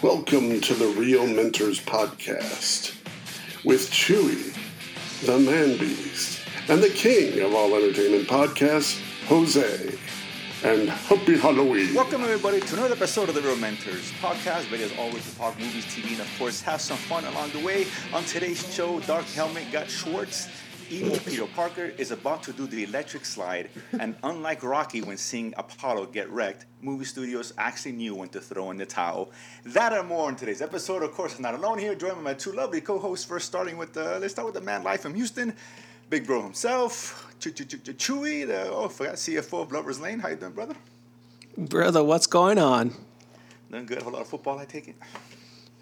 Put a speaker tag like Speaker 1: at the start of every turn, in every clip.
Speaker 1: Welcome to the Reel Mentors Podcast with Chewy, the man beast, and the king of all entertainment podcasts, Jose. And happy Halloween.
Speaker 2: Welcome, everybody, to another episode of the Reel Mentors podcast, ready as always to talk movies, TV, and of course, have some fun along the way. On today's show, Dark Helmet got Schwartz. Emo Peter Parker is about to do the electric slide, and unlike Rocky when seeing Apollo get wrecked, movie studios actually knew when to throw in the towel. That and more in today's episode. Of course, I'm not alone here, joined by my two lovely co-hosts. First, starting with the let's start with the man live from Houston, Big Bro himself, Chewy, the oh, I forgot CFO of Lovers Lane. How you doing, brother?
Speaker 3: Brother, what's going on?
Speaker 2: Doing good. A whole lot of football, I take it.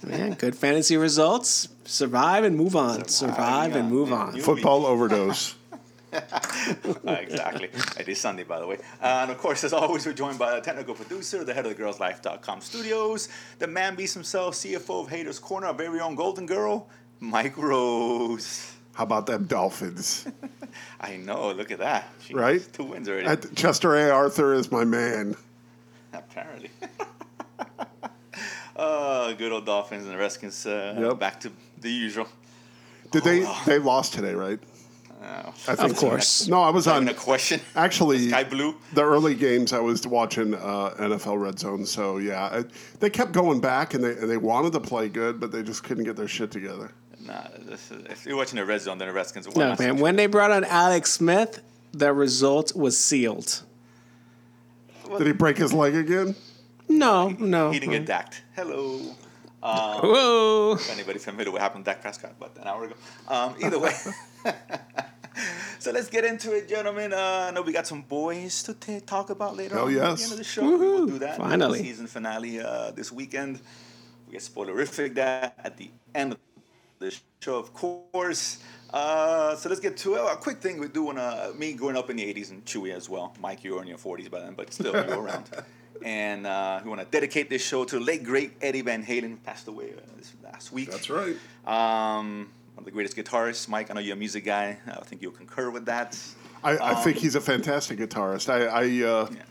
Speaker 3: Man, good fantasy results. Survive and move on. Survive, and move
Speaker 2: yeah.
Speaker 3: on.
Speaker 1: Football overdose.
Speaker 2: Uh, exactly. It is Sunday, by the way. Uh, and of course, as always, we're joined by the technical producer, the head of the girlslife.com studios, the man beast himself, CFO of Haters Corner, our very own golden girl, Mike Rose.
Speaker 4: How about them Dolphins?
Speaker 2: I know, look at that. Jeez,
Speaker 4: Right?
Speaker 2: Two wins already,
Speaker 4: At- Chester A. Arthur is my man.
Speaker 2: apparently. uh, good old Dolphins and the Redskins uh,
Speaker 4: Yep.
Speaker 2: back to the usual.
Speaker 4: Did they? They lost today, right?
Speaker 2: Uh,
Speaker 4: I think
Speaker 3: Of
Speaker 4: so.
Speaker 3: course.
Speaker 4: No, I was on.
Speaker 2: even a question.
Speaker 4: Actually,
Speaker 2: Sky Blue.
Speaker 4: the early games I was watching uh, NFL Red Zone. So yeah, I, they kept going back and they and they wanted to play good, but they just couldn't get their shit together.
Speaker 2: Nah, this is, if you're watching the red zone, then the Redskins won.
Speaker 3: No,
Speaker 2: That's
Speaker 3: man. When they brought on Alex Smith, the result was sealed.
Speaker 4: Did he break his leg again?
Speaker 3: No, no.
Speaker 2: He didn't get dacked. Hello.
Speaker 3: Whoa.
Speaker 2: If anybody's familiar with what happened to Dak Prescott about an hour ago. Um, either way. so let's get into it, gentlemen. Uh, I know we got some boys to t- talk about later
Speaker 4: Hell
Speaker 2: on at the end of the show. We will do that.
Speaker 3: Finally.
Speaker 2: Season finale uh, this weekend. We get spoilerific that at the end of the show, of course. Uh, so let's get to it. A quick thing we do want to, me growing up in the 80s and Chewy as well. Mike, you were in your 40s by then, but still, you were around. And uh, we want to dedicate this show to the late, great Eddie Van Halen, who passed away uh, this last week.
Speaker 4: That's right.
Speaker 2: Um, one of the greatest guitarists. Mike, I know you're a music guy. I think you'll concur with that.
Speaker 4: I, I
Speaker 2: Um,
Speaker 4: think he's a fantastic guitarist. I, I uh,
Speaker 2: Yeah.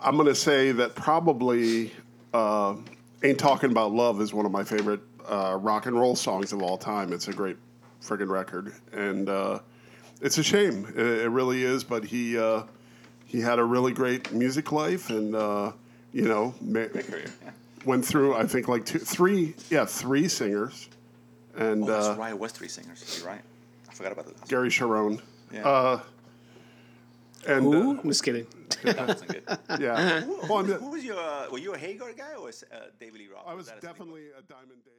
Speaker 4: I'm going to say that probably uh, "Ain't Talking About Love" is one of my favorite uh, rock and roll songs of all time. It's a great friggin' record, and uh, it's a shame. It, it really is. But he uh, he had a really great music life, and uh, you know, ma-
Speaker 2: Great career. Yeah.
Speaker 4: went through I think like two, three, yeah, three singers, and
Speaker 2: Oh, that's
Speaker 4: uh,
Speaker 2: right. It was three singers. You're right. I forgot about that.
Speaker 4: Gary Cherone.
Speaker 2: Yeah.
Speaker 4: Uh, and
Speaker 3: Who?
Speaker 4: uh,
Speaker 3: I'm just kidding.
Speaker 2: that wasn't good.
Speaker 4: yeah,
Speaker 2: Who,
Speaker 4: Well, I'm-
Speaker 2: who was your? Uh, were you a Hagar guy or was, uh, David Lee Roth?
Speaker 4: I was
Speaker 2: that a sleeper?
Speaker 4: definitely a Diamond Dave.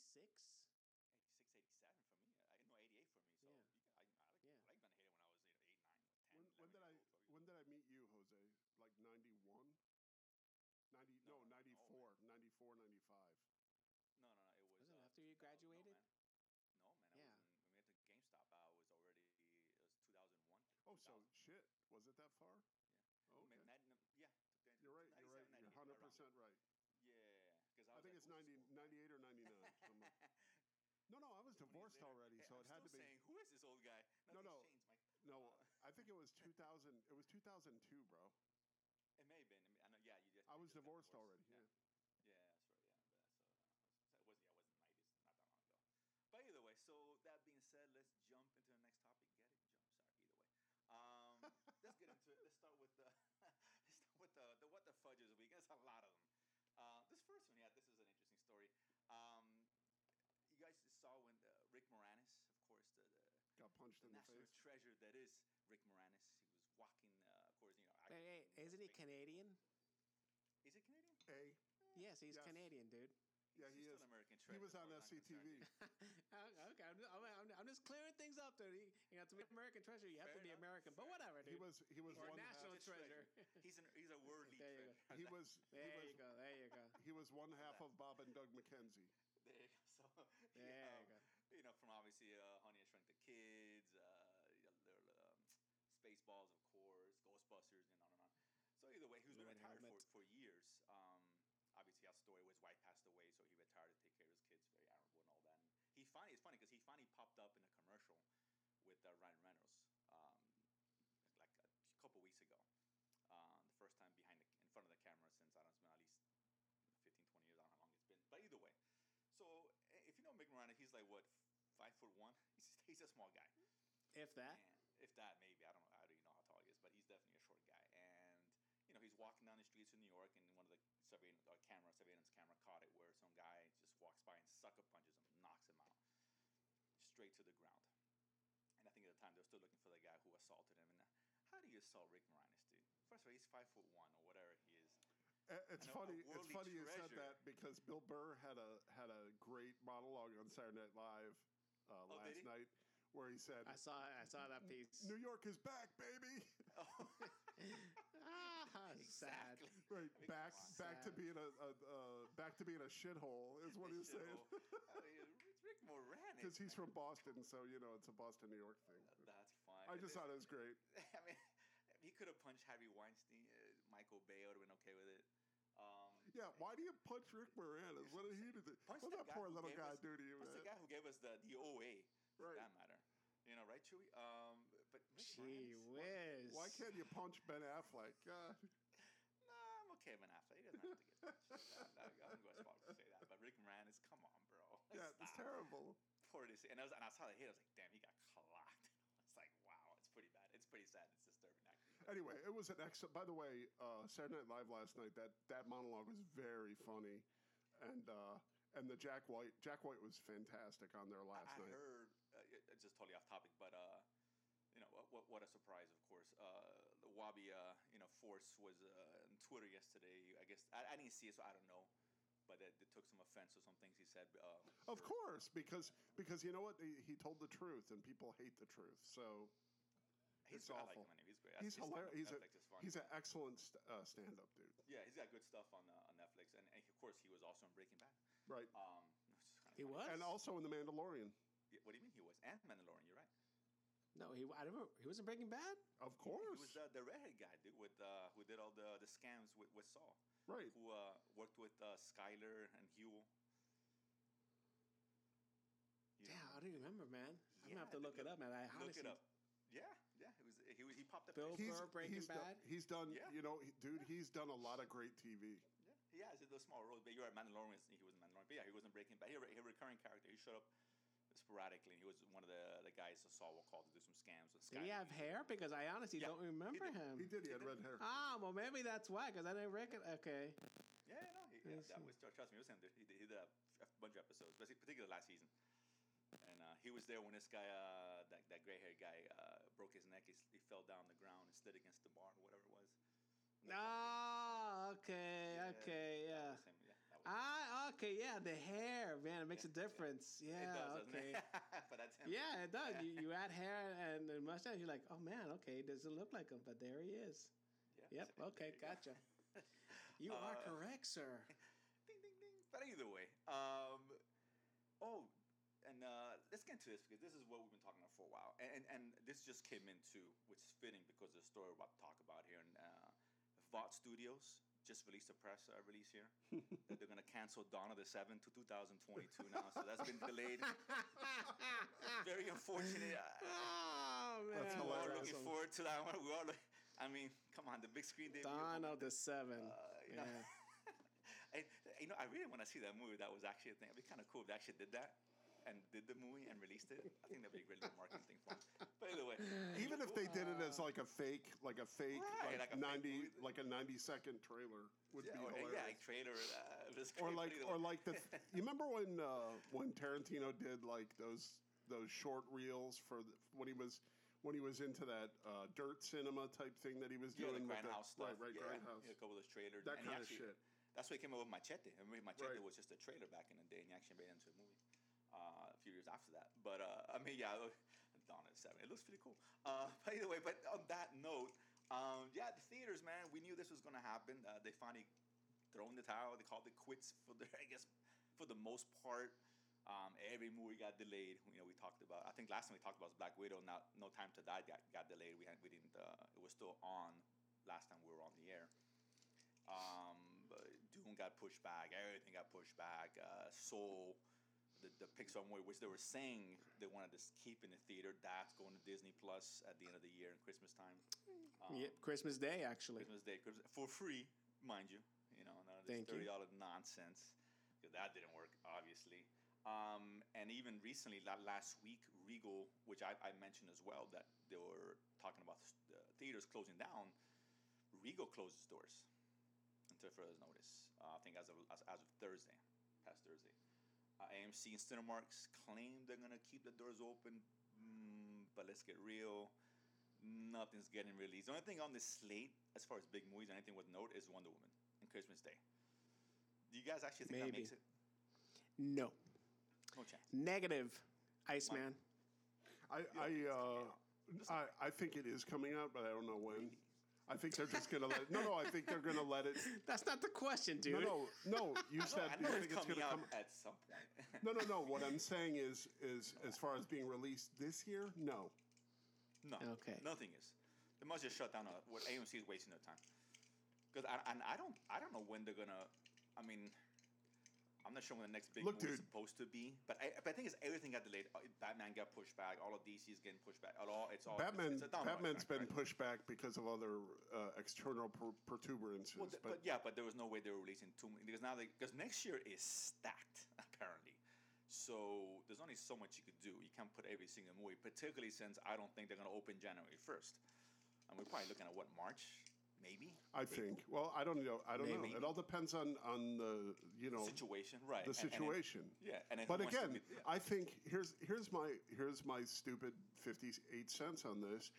Speaker 3: 86.
Speaker 2: 86, 87 for me. I know 88 for me. So
Speaker 3: Yeah.
Speaker 2: you can, I, I, like,
Speaker 3: Yeah.
Speaker 2: I like Van Halen when I was you 8, 9, 10.
Speaker 4: When, when did I
Speaker 2: old,
Speaker 4: when did I meet you, Jose? Like 91? 90
Speaker 2: No,
Speaker 4: no,
Speaker 2: no,
Speaker 4: 94, 94, 95.
Speaker 2: No, no, no. It was.
Speaker 3: Wasn't it
Speaker 2: uh,
Speaker 3: after you graduated?
Speaker 2: No, man. No, man. I
Speaker 3: Yeah.
Speaker 2: was in, when we went to GameStop, I was already. It was 2001.
Speaker 4: Oh, so shit. Was it that far?
Speaker 2: Yeah.
Speaker 4: Oh,
Speaker 2: Maybe
Speaker 4: okay.
Speaker 2: yeah.
Speaker 4: You're right. You're right. You're 100% right.
Speaker 2: there. Yeah, because I,
Speaker 4: I
Speaker 2: was
Speaker 4: think
Speaker 2: at
Speaker 4: it's
Speaker 2: Booster
Speaker 4: 90, 98 or 99. somewhere. no, no, I was
Speaker 2: 20
Speaker 4: divorced
Speaker 2: later.
Speaker 4: already,
Speaker 2: Hey,
Speaker 4: so
Speaker 2: I'm
Speaker 4: it had
Speaker 2: still
Speaker 4: to be.
Speaker 2: saying, who is this old guy?
Speaker 4: No,
Speaker 2: Nothing's
Speaker 4: no.
Speaker 2: changed, Mike.
Speaker 4: No, I think it was 2000. It was 2002, bro.
Speaker 2: it may have been. I, mean, I know. Yeah, you just.
Speaker 4: I was
Speaker 2: just
Speaker 4: divorced
Speaker 2: divorced.
Speaker 4: already. Yeah.
Speaker 2: Yeah, that's right. Yeah, but so uh, it wasn't. Yeah, it wasn't nineties. Not that long ago. But either way, so that being said, let's jump into the next topic. Get it? Jump. Sorry. Either way, um, let's get into it. Let's start with the let's start with the, the what the fudge is week. There's a lot of them. Uh, this first one, yeah, this is an interesting story. Um, you guys saw when uh, Rick Moranis, of course, the, the,
Speaker 4: Got punched
Speaker 2: the
Speaker 4: in the face.
Speaker 2: treasure that is Rick Moranis. He was walking, uh, of course, you know.
Speaker 3: Hey, hey, isn't he
Speaker 2: big-
Speaker 3: Canadian?
Speaker 2: Is he Canadian?
Speaker 4: A.
Speaker 3: Yes, he's
Speaker 4: Yes.
Speaker 3: Canadian, dude.
Speaker 4: Yeah,
Speaker 2: He's
Speaker 4: he
Speaker 2: still
Speaker 4: is.
Speaker 2: American
Speaker 4: he was on
Speaker 2: as far as I'm
Speaker 4: SCTV.
Speaker 3: Uh, okay, I'm, I'm, I'm, I'm just clearing things up, dude. You, you know, to be American treasure, you have
Speaker 2: Fair
Speaker 3: to be
Speaker 2: enough,
Speaker 3: American. But whatever, dude.
Speaker 4: He was he was
Speaker 3: Or
Speaker 4: one
Speaker 3: national
Speaker 4: half,
Speaker 3: treasure.
Speaker 2: He's an he's a worldly
Speaker 3: There you
Speaker 2: treasure.
Speaker 4: he was he
Speaker 3: There
Speaker 4: was
Speaker 3: you go. There you go.
Speaker 4: he was one half of Bob and Doug McKenzie.
Speaker 2: There you go. So
Speaker 3: There
Speaker 2: yeah,
Speaker 3: you
Speaker 2: you know, from obviously uh, Honey I Shrunk the Kids, uh, you know, there, um, Spaceballs, of course, Ghostbusters, and on and on. So either way, he was been retired for, for years. Um, obviously, our story was wife passed away, so he retired to take care of his kids, very admirable and all that. And he finally, it's funny because he finally popped up in a commercial with uh, Ryan Reynolds um, like a couple weeks ago. Uh, the first time behind the, in front of the camera since I don't know, it's been at least 15, 20 years. I don't know how long it's been. But either way, so eh, if you know Mick Moranis, he's like what five foot one. He's he's a small guy,
Speaker 3: If that.
Speaker 2: and if that maybe I don't know. I don't even know how tall he is, but he's definitely a short guy. And you know he's walking down the streets of New York, and one of the surveillance uh, camera surveillance camera caught it where some guy just walks by and sucker punches him, knocks him out straight to the ground. And I think at the time they were still looking for the guy who assaulted him. And uh, how do you assault Rick Moranis, dude? First of all, he's five foot one or whatever he is.
Speaker 4: It's
Speaker 2: know, a
Speaker 4: funny. It's
Speaker 2: worldly
Speaker 4: funny you said that because Bill Burr had a had a great monologue on Saturday Night Live uh,
Speaker 2: Oh,
Speaker 4: last night where he said,
Speaker 3: I saw I saw that piece.
Speaker 4: "New York is back, baby."
Speaker 3: Ah, sad.
Speaker 4: right,
Speaker 2: mean,
Speaker 4: back
Speaker 2: come on.
Speaker 4: back to being a, a uh, back to being a shithole is what he's saying.
Speaker 2: I mean, it's Rick Moranis.
Speaker 4: Because he's from Boston, so you know it's a Boston New York thing.
Speaker 2: That's fine.
Speaker 4: I just thought it was great.
Speaker 2: I mean, he could have punched Harvey Weinstein. Uh, Michael Bay would have been okay with it. Um,
Speaker 4: Yeah, why do you punch Rick Moranis? What did he do?
Speaker 2: punch
Speaker 4: What
Speaker 2: the
Speaker 4: that poor little guy
Speaker 2: us-
Speaker 4: do to you,
Speaker 2: punch the guy who gave us the, the OA, for
Speaker 4: Right.
Speaker 2: that matter. You know, right, Chewy? Um, but Rick
Speaker 3: Gee
Speaker 2: Moranis,
Speaker 3: whiz.
Speaker 4: Why can't you punch Ben Affleck? God.
Speaker 2: Nah, I'm okay with Ben Affleck. He doesn't have to get punched. I, I wouldn't go as far as to say that. But Rick Moranis, come on, bro.
Speaker 4: Yeah, it's terrible.
Speaker 2: Poor this, and I was, and I saw the hit. I was like, damn, he got clocked. It's like, wow, it's pretty bad. It's pretty sad. It's disturbing, actually.
Speaker 4: Anyway, it was an excellent. By the way, uh, Saturday Night Live last night. That that monologue was very funny, and uh, and the Jack White Jack White was fantastic on there last
Speaker 2: I
Speaker 4: night.
Speaker 2: heard, uh, it's just totally off topic, but uh, you know, what, what a surprise, of course. Uh, the Wabi, uh, you know, force was uh, on Twitter yesterday. I guess I, I didn't see it, so I don't know. But it, it took some offense to some things he said. Uh,
Speaker 4: Of course, because because you know what he, he told the truth, and people hate the truth. So
Speaker 2: he's
Speaker 4: it's
Speaker 2: I like
Speaker 4: awful.
Speaker 2: He's great.
Speaker 4: He's
Speaker 2: His
Speaker 4: hilarious. He's
Speaker 2: stand-up
Speaker 4: a
Speaker 2: is funny.
Speaker 4: he's an excellent st- uh, stand-up dude.
Speaker 2: yeah, he's got good stuff on uh, on Netflix, and, and of course he was also in Breaking Bad.
Speaker 4: Right.
Speaker 2: Um, which is kinda
Speaker 3: He
Speaker 2: funny.
Speaker 3: was?
Speaker 4: and also in the Mandalorian,
Speaker 2: Yeah, What do you mean he was? And Mandalorian, you're right.
Speaker 3: No, he I never, he wasn't Breaking Bad.
Speaker 4: of course,
Speaker 2: He
Speaker 4: course.
Speaker 2: was uh, the redhead guy, dude, with uh, who did all the the scams with, with Saul.
Speaker 4: Right.
Speaker 2: Who uh, worked with uh, Skyler and Huell. You
Speaker 3: Yeah,
Speaker 2: know?
Speaker 3: I don't remember, man. I'm gonna have to look
Speaker 2: look-
Speaker 3: it up, man. I
Speaker 2: Look
Speaker 3: honestly,
Speaker 2: it up. Yeah, yeah. It was he was he popped up.
Speaker 3: Bill-
Speaker 2: He's,
Speaker 3: Burr, Breaking
Speaker 4: he's
Speaker 3: Bad?
Speaker 4: Done, he's done.
Speaker 2: Yeah.
Speaker 4: You know, he- dude. He's done a lot of great TV.
Speaker 2: yeah, he has a small role, but you're at Mandalorian. He was in Mandalorian, but yeah, he wasn't Breaking Bad. He, he a recurring character. He showed up sporadically, and he was one of the the guys that Saul will call to do some scams with.
Speaker 3: did he have hair? Because I honestly
Speaker 2: Yeah,
Speaker 3: don't remember
Speaker 2: did.
Speaker 3: him.
Speaker 4: He did. He had
Speaker 2: He
Speaker 4: red
Speaker 2: did.
Speaker 4: hair.
Speaker 3: Ah, well, maybe that's why. Because I didn't reckon. Okay.
Speaker 2: Yeah, no, he, yeah,
Speaker 3: Yes,
Speaker 2: that was trust me. It was him. He did, he did a, a bunch of episodes, but particularly last season. And uh, he was there when this guy, uh, that that gray haired guy, uh, broke his neck. He, he fell down the ground and slid against the bar or whatever it was.
Speaker 3: Ah, okay,
Speaker 2: Yeah,
Speaker 3: okay, yeah.
Speaker 2: yeah.
Speaker 3: Ah, okay, yeah, the hair, man, it makes a difference. Yeah,
Speaker 2: it does,
Speaker 3: okay.
Speaker 2: it? but that's him.
Speaker 3: Yeah, it does. You, you add hair and the mustache, you're like, oh man, okay, it doesn't look like him, but there he is.
Speaker 2: Yeah,
Speaker 3: Yep. Okay,
Speaker 2: you go.
Speaker 3: gotcha. You are correct, sir.
Speaker 2: ding ding ding. But either way, um, oh, and uh, let's get into this because this is what we've been talking about for a while, and and, and this just came into which is fitting because of the story we're about to talk about here. And uh, Vought Studios just released a press uh, release here that they're going to cancel Dawn of the Seven to 2022 now, so that's been delayed. Very unfortunate. I-
Speaker 3: Oh man,
Speaker 4: That's
Speaker 2: We're all looking
Speaker 3: awesome.
Speaker 2: forward to that one. We all, I mean, come on, the big screen debut.
Speaker 3: Dawn of the Seven.
Speaker 2: Uh, you know,
Speaker 3: yeah.
Speaker 2: And, you know, I really want to see that movie. That was actually a thing. It'd be kind of cool if they actually did that and did the movie and released it. I think that'd be a great little marketing thing for them. But either way,
Speaker 4: Even if they did it as like a fake, like a fake,
Speaker 2: Right,
Speaker 4: like,
Speaker 2: like a
Speaker 4: ninety,
Speaker 2: movie.
Speaker 4: like a ninety second trailer would
Speaker 2: yeah,
Speaker 4: be
Speaker 2: or,
Speaker 4: hilarious.
Speaker 2: yeah, like trailer. Uh,
Speaker 4: or like, or like the. you remember when uh, when Tarantino did like those those short reels for the, when he was when he was into that uh, dirt cinema type thing that he was
Speaker 2: yeah,
Speaker 4: doing
Speaker 2: the
Speaker 4: with the-
Speaker 2: stuff.
Speaker 4: right, right,
Speaker 2: yeah,
Speaker 4: Grindhouse.
Speaker 2: yeah, a couple of those trailers.
Speaker 4: That kinda
Speaker 2: actually-
Speaker 4: shit.
Speaker 2: That's why he came up with Machete. I mean, Machete
Speaker 4: Right.
Speaker 2: was just a trailer back in the day, and he actually made it into a movie. Uh, a few years after that, but uh, I mean, yeah, Dawn at Seven. It looks pretty cool. Uh, by the way, but on that note, um, yeah, the theaters, man, we knew this was going to happen. Uh, they finally thrown the towel. They called it quits for the, I guess, for the most part. Um, every movie got delayed. You know, we talked about. I think last time we talked about was Black Widow. Now, No Time to Die got, got delayed. We had, we didn't. Uh, it was still on last time we were on the air. Um, but Dune got pushed back. Everything got pushed back. Uh, Soul, the, the Pixar movie, which they were saying they wanted to keep in the theater, that's going to Disney Plus at the end of the year and Christmas time. Um,
Speaker 3: Yep, Christmas Day actually.
Speaker 2: Christmas Day Christmas, for free, mind you. You know, none of this
Speaker 3: Thank you.
Speaker 2: thirty dollar nonsense. That didn't work, obviously. Um, and even recently, last week, Regal, which I, I mentioned as well, that they were talking about the theaters closing down. Regal closes doors until further notice. Uh, I think as of as, as of Thursday, past Thursday. Uh, AMC and Cinemarks claim they're gonna keep the doors open, mm, but let's get real. Nothing's getting released. The only thing on the slate, as far as big movies, or anything with note, is Wonder Woman and Christmas Day. Do you guys actually think that makes it?
Speaker 3: No.
Speaker 2: No chance.
Speaker 3: Negative. Iceman.
Speaker 4: I I, uh, I I think it is coming out, but I don't know when. I think they're just gonna let. It, No, no, I think they're gonna let it.
Speaker 3: That's not the question, dude.
Speaker 4: No, no, no. You
Speaker 2: I
Speaker 4: said
Speaker 2: know
Speaker 4: you
Speaker 2: it's
Speaker 4: think it's gonna come.
Speaker 2: at some point.
Speaker 4: No, no, no. What I'm saying is, is as far as being released this year, no.
Speaker 2: no.
Speaker 3: Okay.
Speaker 2: Nothing is. They must just shut down. uh what AMC is wasting their time. Because I, and I don't I don't know when they're gonna. I mean, I'm not sure when the next big
Speaker 4: Look,
Speaker 2: movie is supposed to be. But I, but I think it's everything got delayed. Uh, Batman got pushed back. All of DC's getting pushed back. It all it's all
Speaker 4: Batman,
Speaker 2: It's, it's
Speaker 4: Batman's been
Speaker 2: right?
Speaker 4: pushed back because of other uh, external per- protuberances.
Speaker 2: Well, th-
Speaker 4: but,
Speaker 2: but, yeah, but there was no way they were releasing too many because now because next year is stacked apparently. So there's only so much you could do. You can't put every single movie, particularly since I don't think they're going to open January first. And we're probably looking at what March, maybe.
Speaker 4: I think. Well, I don't know. I don't
Speaker 2: Maybe.
Speaker 4: know. It all depends on on the you know
Speaker 2: situation, right?
Speaker 4: the
Speaker 2: And- and
Speaker 4: situation.
Speaker 2: yeah, and
Speaker 4: but
Speaker 2: who wants to
Speaker 4: again,
Speaker 2: be- yeah.
Speaker 4: I think here's here's my here's my stupid fifty eight cents on this.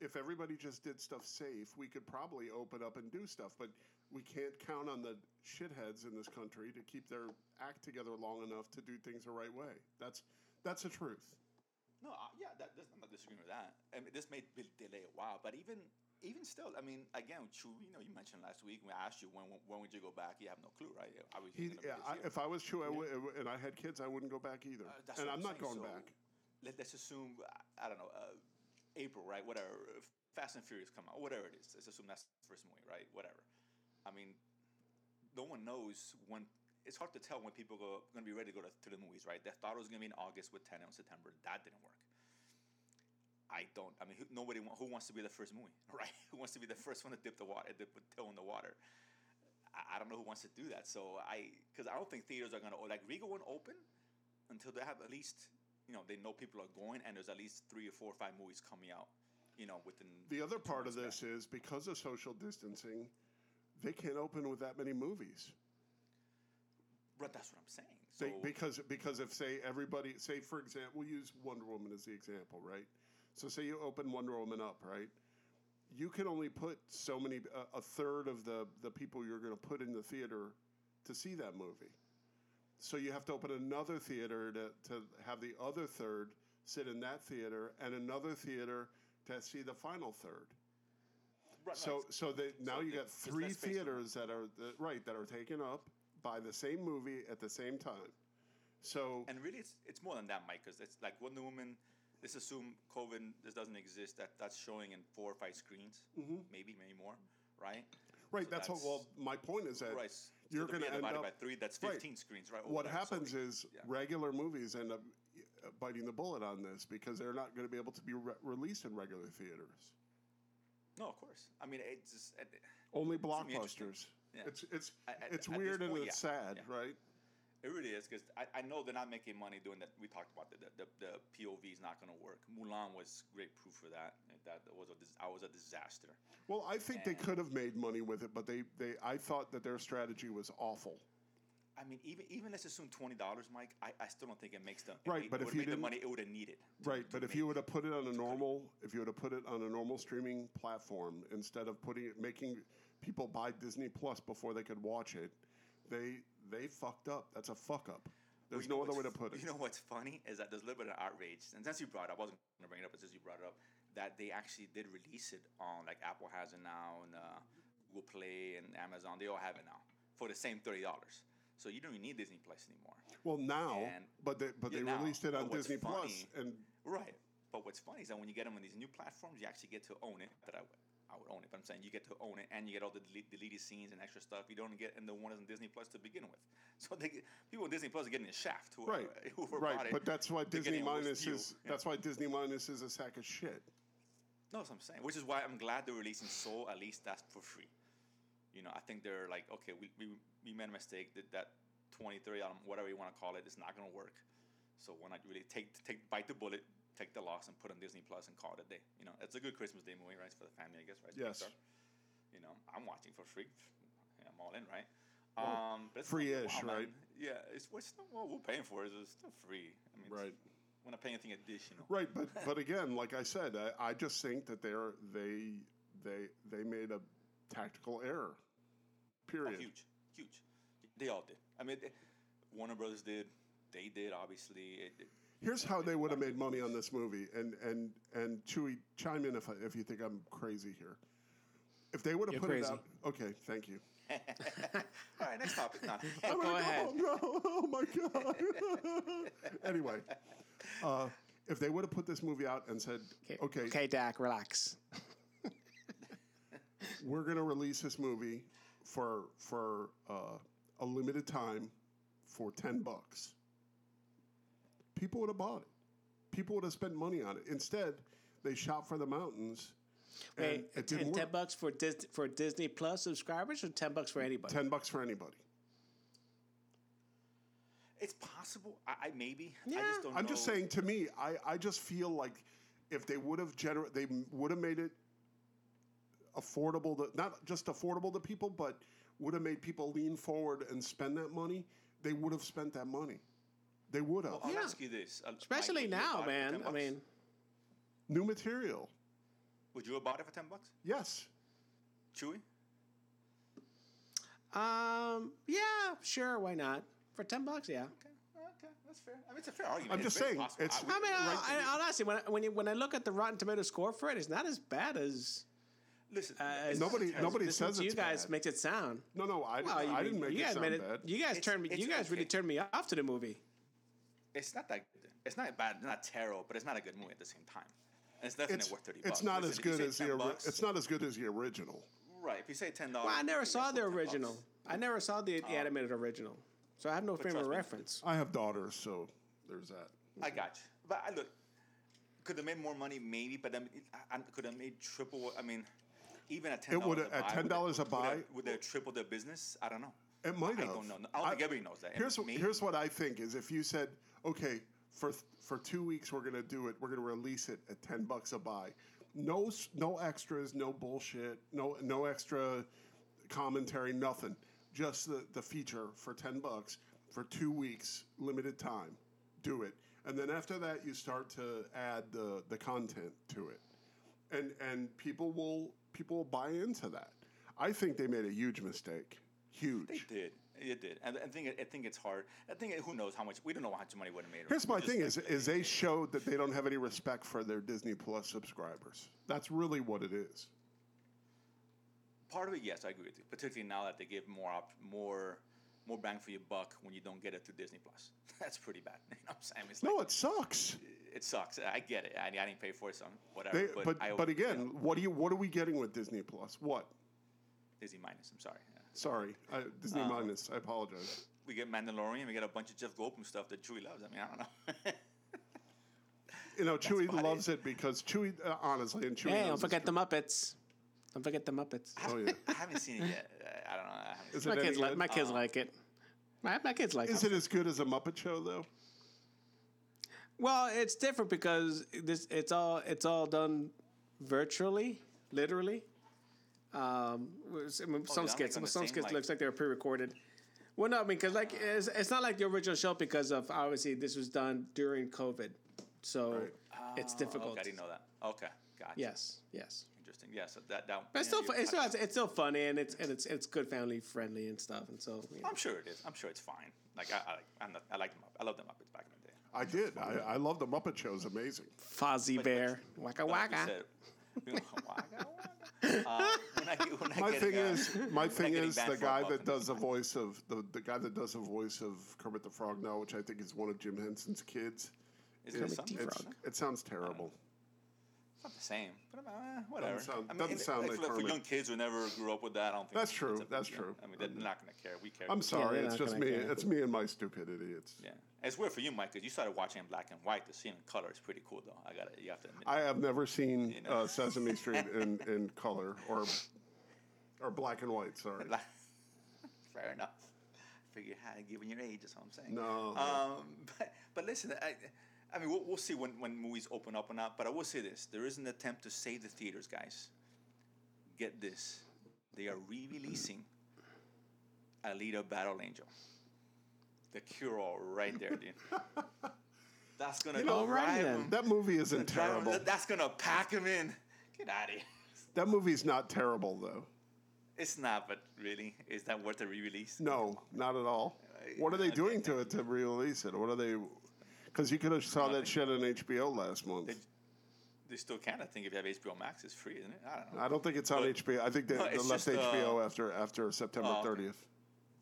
Speaker 4: If everybody just did stuff safe, we could probably open up and do stuff. But we can't count on the shitheads in this country to keep their act together long enough to do things the right way. That's that's the truth.
Speaker 2: No, uh, yeah, that, I'm not disagreeing with that. I mean, this may delay a while, but even even still, I mean, again, Chew, you know, you mentioned last week when I asked you when when would you go back, you have no clue, right? I was
Speaker 4: He, yeah, I, if I was true, I would, and I had kids, I wouldn't go back either.
Speaker 2: Uh,
Speaker 4: and
Speaker 2: what
Speaker 4: I'm not going
Speaker 2: So,
Speaker 4: back.
Speaker 2: Let, let's assume I- I don't know uh, April, right? Whatever. Fast and Furious come out, whatever it is. Let's assume that's the first movie, right? Whatever. I mean, no one knows when. It's hard to tell when people are going to be ready to go to, to the movies, right? They thought it was going to be in August with Tenet in September. That didn't work. I don't. I mean, who, nobody who wants to be the first movie, right? Who wants to be the first one to dip the water, uh, dip a toe in the water? I, I don't know who wants to do that. So I, because I don't think theaters are gonna like Regal won't open until they have at least you know they know people are going and there's at least three or four or five movies coming out. You know, within
Speaker 4: The other part of this
Speaker 2: back.
Speaker 4: is because of social distancing, they can't open with that many movies.
Speaker 2: but that's what I'm saying.
Speaker 4: They, because because if say everybody say for example we'll use Wonder Woman as the example, right? So say you open Wonder Woman up, right? You can only put so many a, a third of the the people you're going to put in the theater to see that movie. So you have to open another theater to, to have the other third sit in that theater and another theater to see the final third.
Speaker 2: Right,
Speaker 4: So so they, now
Speaker 2: so
Speaker 4: you got three
Speaker 2: less space for-
Speaker 4: theaters that are that, right that are taken up by the same movie at the same time. So
Speaker 2: And really, it's it's more than that, Mike. Because it's like Wonder Woman. Let's assume COVID this doesn't exist. That that's showing in four or five screens, maybe maybe more, right?
Speaker 4: Mm-hmm. Right.
Speaker 2: So
Speaker 4: that's, what. Well, my point is that
Speaker 2: Right,
Speaker 4: you're going to end up
Speaker 2: by three, that's
Speaker 4: right.
Speaker 2: 15 screens, right,
Speaker 4: What happens
Speaker 2: sorry.
Speaker 4: is
Speaker 2: Yeah.
Speaker 4: regular movies end up uh, biting the bullet on this because they're not going to be able to be re- released in regular theaters.
Speaker 2: No, of course. I mean, it's just it,
Speaker 4: Only
Speaker 2: gonna be interesting.
Speaker 4: blockbusters.
Speaker 2: Yeah.
Speaker 4: It's it's
Speaker 2: At- at-
Speaker 4: it's weird and it's
Speaker 2: yeah.
Speaker 4: sad, right?
Speaker 2: It really is because I, I know they're not making money doing that. We talked about that. The, the, the POV is not going to work. Mulan was great proof for that. That was a I was a disaster.
Speaker 4: Well, I think they could have made money with it, but they, they I thought that their strategy was awful.
Speaker 2: I mean, even even let's assume twenty dollars, Mike. I, I still don't think it makes them
Speaker 4: Right,
Speaker 2: It,
Speaker 4: but
Speaker 2: it
Speaker 4: if you
Speaker 2: make the money it would have needed. to-
Speaker 4: Right, but
Speaker 2: to
Speaker 4: if you would have put it on a normal, if you would have put it on a normal streaming platform instead of putting it, making people buy Disney Plus before they could watch it, they they fucked up. That's a fuck up. There's
Speaker 2: Well,
Speaker 4: no other way to put it.
Speaker 2: You know what's funny is that there's a little bit of outrage, and since you brought it up, I wasn't going to bring it up, but since you brought it up, that they actually did release it on like Apple has it now, and uh, Google Play and Amazon. They all have it now for the same thirty dollars. So you don't even need Disney Plus anymore.
Speaker 4: well, now,
Speaker 2: And-
Speaker 4: but they but
Speaker 2: Yeah,
Speaker 4: they
Speaker 2: now.
Speaker 4: released it on Disney Plus,
Speaker 2: funny-
Speaker 4: and
Speaker 2: Right. But what's funny is that when you get them on these new platforms, you actually get to own it. That I I would own it, but I'm saying you get to own it, and you get all the delete, deleted scenes and extra stuff you don't get in the one that's on Disney Plus to begin with. So they get, people on Disney Plus are getting a shaft. Whoever,
Speaker 4: right, right.
Speaker 2: it,
Speaker 4: But that's why Disney
Speaker 2: getting a worse
Speaker 4: minus is that's why Disney minus is a sack of shit.
Speaker 2: No, that's what I'm saying. Which is why I'm glad they're releasing Soul. At least that's for free. You know, I think they're like, okay, we, we, we made a mistake. That that 20, 30, whatever you want to call it, it's not going to work. So why not really take take bite the bullet, take the loss, and put on Disney Plus and call it a day? You know, it's a good Christmas day movie, right? It's for the family, I guess, right?
Speaker 4: Yes.
Speaker 2: Pixar. You know, I'm watching for free. I'm all in, right? Um, but it's
Speaker 4: free-ish,
Speaker 2: wow,
Speaker 4: right?
Speaker 2: Yeah, it's what's the, well, we're paying for it. It's still free. I mean,
Speaker 4: Right.
Speaker 2: We're not paying anything additional.
Speaker 4: Right, but but again, like I said, I, I just think that they're they they they made a tactical error.
Speaker 2: Oh,
Speaker 4: Period.
Speaker 2: huge, huge. They all did. I mean, they, Warner Brothers did. They did. Obviously, it, it,
Speaker 4: Here's how they would have made money on this movie, and and and Chewy, chime in if I, if you think I'm crazy here. If they would have
Speaker 3: You're
Speaker 4: put
Speaker 3: crazy.
Speaker 4: it out, okay, thank you.
Speaker 2: all right. Next topic. No.
Speaker 3: Go ahead.
Speaker 4: No, oh my god. anyway, uh, if they would have put this movie out and said,
Speaker 3: Okay,
Speaker 4: okay,
Speaker 3: okay, Dak, relax.
Speaker 4: we're going to release this movie for for uh, a limited time for ten bucks, people would have bought it. People would have spent money on it. Instead, they shot for the mountains. And
Speaker 3: Wait,
Speaker 4: it
Speaker 3: and
Speaker 4: didn't
Speaker 3: ten
Speaker 4: work.
Speaker 3: bucks for Dis- for Disney Plus subscribers, or ten bucks for anybody?
Speaker 4: Ten bucks for anybody.
Speaker 2: It's possible. I, I maybe. I
Speaker 3: Yeah.
Speaker 2: just don't know.
Speaker 4: I'm
Speaker 2: know.
Speaker 4: just saying. To me, I, I just feel like if they would have gener- they would have made it affordable to not just affordable to people, but would have made people lean forward and spend that money. They would have spent that money. They would have
Speaker 2: I'll
Speaker 3: Yeah.
Speaker 2: ask you this. uh, Mike,
Speaker 3: Especially
Speaker 2: would you have
Speaker 3: now,
Speaker 2: bought it for
Speaker 3: man.
Speaker 2: 10
Speaker 3: I
Speaker 2: bucks?
Speaker 3: mean,
Speaker 4: new material.
Speaker 2: would you have bought it for ten bucks?
Speaker 4: Yes,
Speaker 2: Chewy.
Speaker 3: um, yeah, sure, why not? For ten bucks, yeah.
Speaker 2: Okay. Okay, that's fair. I mean, it's a fair argument.
Speaker 4: I'm just
Speaker 2: very
Speaker 4: saying,
Speaker 2: possible.
Speaker 4: it's-
Speaker 2: I would-
Speaker 3: mean, I, I, honestly, when I, when you, when I look at the Rotten Tomato score for it, it's not as bad as
Speaker 2: listen.
Speaker 3: uh,
Speaker 2: it's-
Speaker 4: Nobody-
Speaker 3: as
Speaker 4: nobody
Speaker 3: listening
Speaker 4: says
Speaker 3: to you
Speaker 4: it's
Speaker 3: guys
Speaker 4: bad.
Speaker 3: makes it sound.
Speaker 4: no, no, I,
Speaker 3: Well, you,
Speaker 4: I didn't make
Speaker 3: you
Speaker 4: it
Speaker 3: guys
Speaker 4: sound
Speaker 3: made
Speaker 4: bad.
Speaker 3: You guys
Speaker 2: It's-
Speaker 3: turned me.
Speaker 2: it's
Speaker 3: You guys really
Speaker 2: okay.
Speaker 3: turned me off to the movie.
Speaker 2: It's not that good. It's not bad, not terrible, but it's not a good movie at the same time. And it's definitely
Speaker 4: it's,
Speaker 2: worth thirty bucks.
Speaker 4: it's not as
Speaker 2: if
Speaker 4: good as the
Speaker 2: 10
Speaker 4: ori-
Speaker 2: bucks-
Speaker 4: it's not as good as the original.
Speaker 2: right. If you say ten dollars,
Speaker 3: Well, I never saw the original. I never saw the, the animated original, so I have no frame of
Speaker 2: trust me,
Speaker 3: reference.
Speaker 4: I have daughters, so there's that.
Speaker 2: I got you. But I look, could have made more money, maybe, but then it- I, I could have made triple. I mean, even at ten
Speaker 4: It
Speaker 2: dollars
Speaker 4: would've- at $10 a buy-
Speaker 2: would they triple their business? I don't know.
Speaker 4: It might
Speaker 2: I
Speaker 4: have.
Speaker 2: don't know. I don't think everybody knows that. And
Speaker 4: Here's
Speaker 2: maybe-
Speaker 4: here's what I think is if you said, okay, for for two weeks we're gonna do it, we're gonna release it at ten bucks a buy, no no extras, no bullshit, no no extra commentary, nothing, just the the feature for ten bucks for two weeks, limited time, do it, and then after that you start to add the the content to it, and and people will people will buy into that. I think they made a huge mistake. Huge.
Speaker 2: They did. It did, and I think I think it's hard. I think who knows how much we don't know how much money would have made.
Speaker 4: Here's my thing: is is they showed that they don't have any respect for their Disney Plus subscribers. That's really what it is.
Speaker 2: part of it. Yes, I agree with you. Particularly now that they give more op- more more bang for your buck when you don't get it through Disney Plus. That's pretty bad. You know what I'm saying? It's
Speaker 4: No,
Speaker 2: like,
Speaker 4: it sucks.
Speaker 2: it sucks. I get it. I, I didn't pay for it, so whatever.
Speaker 4: They,
Speaker 2: but
Speaker 4: but
Speaker 2: I,
Speaker 4: but again,
Speaker 2: you know,
Speaker 4: what do you what are we getting with Disney Plus? What?
Speaker 2: Disney minus. I'm sorry. Yeah.
Speaker 4: Sorry, I, Disney
Speaker 2: Uh,
Speaker 4: minus. I apologize.
Speaker 2: We get Mandalorian. We get a bunch of Jeff Goldblum stuff that Chewie loves. I mean, I don't know.
Speaker 4: You know, Chewie loves it because Chewie, uh, honestly, and Chewie.
Speaker 3: Hey, don't forget the Muppets. Don't forget the Muppets.
Speaker 4: Oh yeah.
Speaker 2: I haven't seen it yet. I I don't know. I haven't
Speaker 4: Is
Speaker 3: My
Speaker 4: it
Speaker 3: kids like my kids like it. My, my kids like
Speaker 4: Is
Speaker 3: it.
Speaker 4: it as good as a Muppet Show though?
Speaker 3: Well, it's different because this it's all it's all done virtually, literally. Um, some
Speaker 2: Oh,
Speaker 3: some
Speaker 2: yeah,
Speaker 3: skits,
Speaker 2: like
Speaker 3: some skits
Speaker 2: like-
Speaker 3: looks like they were pre-recorded. Well, no, I mean, because like it's, it's not like the original show because of obviously this was done during COVID, so
Speaker 4: Right.
Speaker 3: it's difficult.
Speaker 2: Okay, I didn't know that. Okay, gotcha.
Speaker 3: Yes, yes.
Speaker 2: Interesting. Yeah, so that that.
Speaker 3: But it's still, fu- it's still, it's still funny and it's and it's it's good family friendly and stuff. And so, you know.
Speaker 2: I'm sure it is. I'm sure it's fine. Like I, I, I'm not, I like them. I love the Muppets back in the day.
Speaker 4: I did. I, I love the Muppet Show. It's amazing.
Speaker 3: Fozzie
Speaker 2: But-
Speaker 3: Bear, waka
Speaker 2: But like you
Speaker 3: waka.
Speaker 2: said, waka waka. Uh, when I when I
Speaker 4: My
Speaker 2: get,
Speaker 4: thing
Speaker 2: uh,
Speaker 4: is, my thing is the guy that does the voice of the the guy that does the voice of Kermit the Frog now, which I think is one of Jim Henson's kids.
Speaker 2: Is it
Speaker 3: Kermit
Speaker 2: something?
Speaker 3: the
Speaker 4: It's,
Speaker 3: Frog.
Speaker 4: it sounds terrible.
Speaker 2: It's not the same, but uh, whatever.
Speaker 4: Doesn't sound-
Speaker 2: I mean,
Speaker 4: doesn't
Speaker 2: it-
Speaker 4: sound
Speaker 2: like,
Speaker 4: like
Speaker 2: for, for young kids who never grew up with that, I don't think
Speaker 4: That's true,
Speaker 2: it's a
Speaker 4: that's
Speaker 2: deal.
Speaker 4: true.
Speaker 2: I mean, they're not going to care. We care.
Speaker 4: I'm sorry.
Speaker 3: they're
Speaker 4: it's just me.
Speaker 3: care.
Speaker 4: It's me and my stupidity. It's.
Speaker 2: Yeah, it's weird for you, Mike, because you started watching in black and white. To see it in color is pretty cool, though. I got to You have to admit.
Speaker 4: I have never seen
Speaker 2: You know.
Speaker 4: uh, Sesame Street in, in color or or black and white. Sorry.
Speaker 2: Like- Fair enough. Figure how given your age, that's what I'm saying.
Speaker 4: No.
Speaker 2: Um, but, but listen, I, I mean, we'll, we'll see when, when movies open up or not. But I will say this: there is an attempt to save the theaters, guys. Get this: they are re-releasing Alita: Battle Angel. The cure-all right there, dude. That's gonna
Speaker 4: You know,
Speaker 2: drive
Speaker 3: alrighty
Speaker 2: him-
Speaker 4: That movie isn't
Speaker 2: him-
Speaker 4: terrible.
Speaker 2: That's gonna pack him in. Get out of here.
Speaker 4: That movie's not terrible though.
Speaker 2: It's not, but really, is that worth a re-release?
Speaker 4: No, not at all. What are they doing to it to re-release it? What are they? Because you could have saw that shit on HBO last month.
Speaker 2: They- They still can. I think if you have HBO Max, it's free, isn't it? I don't know.
Speaker 4: I don't think it's on
Speaker 2: But-
Speaker 4: HBO. I think they,
Speaker 2: No,
Speaker 4: they
Speaker 2: it's
Speaker 4: left
Speaker 2: just, uh,
Speaker 4: HBO after after September
Speaker 2: Oh, okay.
Speaker 4: 30th.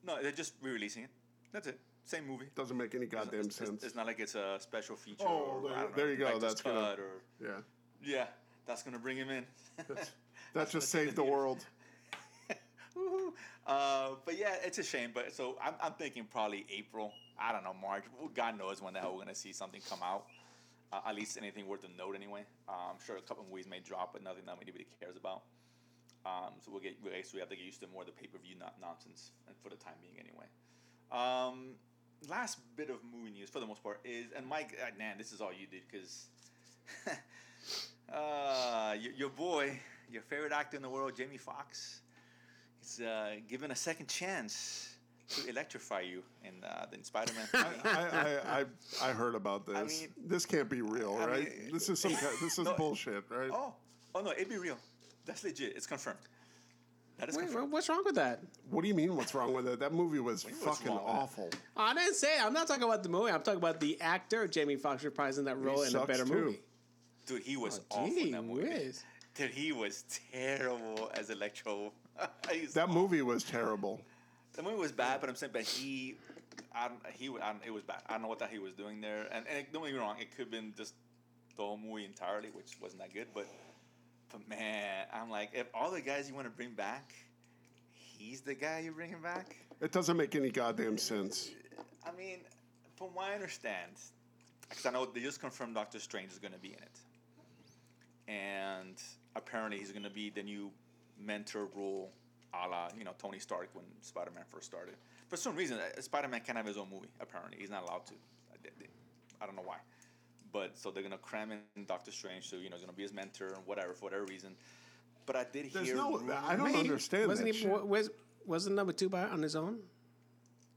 Speaker 2: No, they're just re-releasing it. That's it. Same movie.
Speaker 4: Doesn't make any goddamn
Speaker 2: it's, it's-
Speaker 4: sense.
Speaker 2: It's not like it's a special feature.
Speaker 4: Oh,
Speaker 2: or, I
Speaker 4: there-
Speaker 2: don't know,
Speaker 4: there you go.
Speaker 2: director's
Speaker 4: That's gonna-
Speaker 2: cut or
Speaker 4: yeah,
Speaker 2: yeah, that's gonna bring him in.
Speaker 4: that just saved the world.
Speaker 2: Uh, but yeah, it's a shame. But so I'm, I'm thinking probably April. I don't know March. God knows when the hell we're gonna see something come out. Uh, at least anything worth a note anyway. Uh, I'm sure a couple of movies may drop, but nothing that anybody cares about. Um, so we'll get we have to get used to more of the pay per view not nonsense, and for the time being anyway. Um, last bit of movie news for the most part is, and Mike, uh, man, this is all you did because. uh, your, your boy, your favorite actor in the world, Jamie Foxx, is uh, given a second chance to electrify you in, uh, in Spider-Man 3.
Speaker 4: I, I, I, I heard about this.
Speaker 2: mean-
Speaker 4: this can't be real,
Speaker 2: I
Speaker 4: right?
Speaker 2: mean-
Speaker 4: this is some kind, this is
Speaker 2: No.
Speaker 4: bullshit, right?
Speaker 2: oh, oh no, it'd be real. That's legit. It's confirmed. That is
Speaker 3: Wait,
Speaker 2: confirmed.
Speaker 3: what's wrong with that?
Speaker 4: What do you mean? What's wrong with it? That movie was
Speaker 2: do you mean what's
Speaker 4: fucking
Speaker 2: wrong with it?
Speaker 4: awful.
Speaker 3: I didn't say. It. I'm not talking about the movie. I'm talking about the actor Jamie Foxx reprising that role in a better
Speaker 4: too.
Speaker 3: movie.
Speaker 2: Dude, he was
Speaker 3: Oh,
Speaker 2: awful in that movie.
Speaker 3: whiz.
Speaker 2: Dude, he was terrible as Electro.
Speaker 4: That movie was terrible.
Speaker 2: The movie was bad, but I'm saying, but he, I he, I it was bad. I don't know what that he was doing there. And, and don't get me wrong, it could have been just the whole movie entirely, which wasn't that good. But, but man, I'm like, if all the guys you want to bring back, he's the guy you're bringing back.
Speaker 4: It doesn't make any goddamn sense.
Speaker 2: I mean, from what I understand, because I know they just confirmed Doctor Strange is going to be in it, and apparently he's going to be the new mentor role, a la you know Tony Stark when Spider Man first started. For some reason, Spider Man can't have his own movie. Apparently, he's not allowed to. I- they- they- I don't know why, but so they're going to cram in Doctor Strange, so you know he's going to be his mentor and whatever for whatever reason. But I did
Speaker 4: There's
Speaker 2: hear.
Speaker 4: no. I don't
Speaker 3: Wait,
Speaker 4: understand
Speaker 3: Wasn't
Speaker 4: that
Speaker 3: he?
Speaker 4: shit.
Speaker 3: Was wasn't number two by on his own?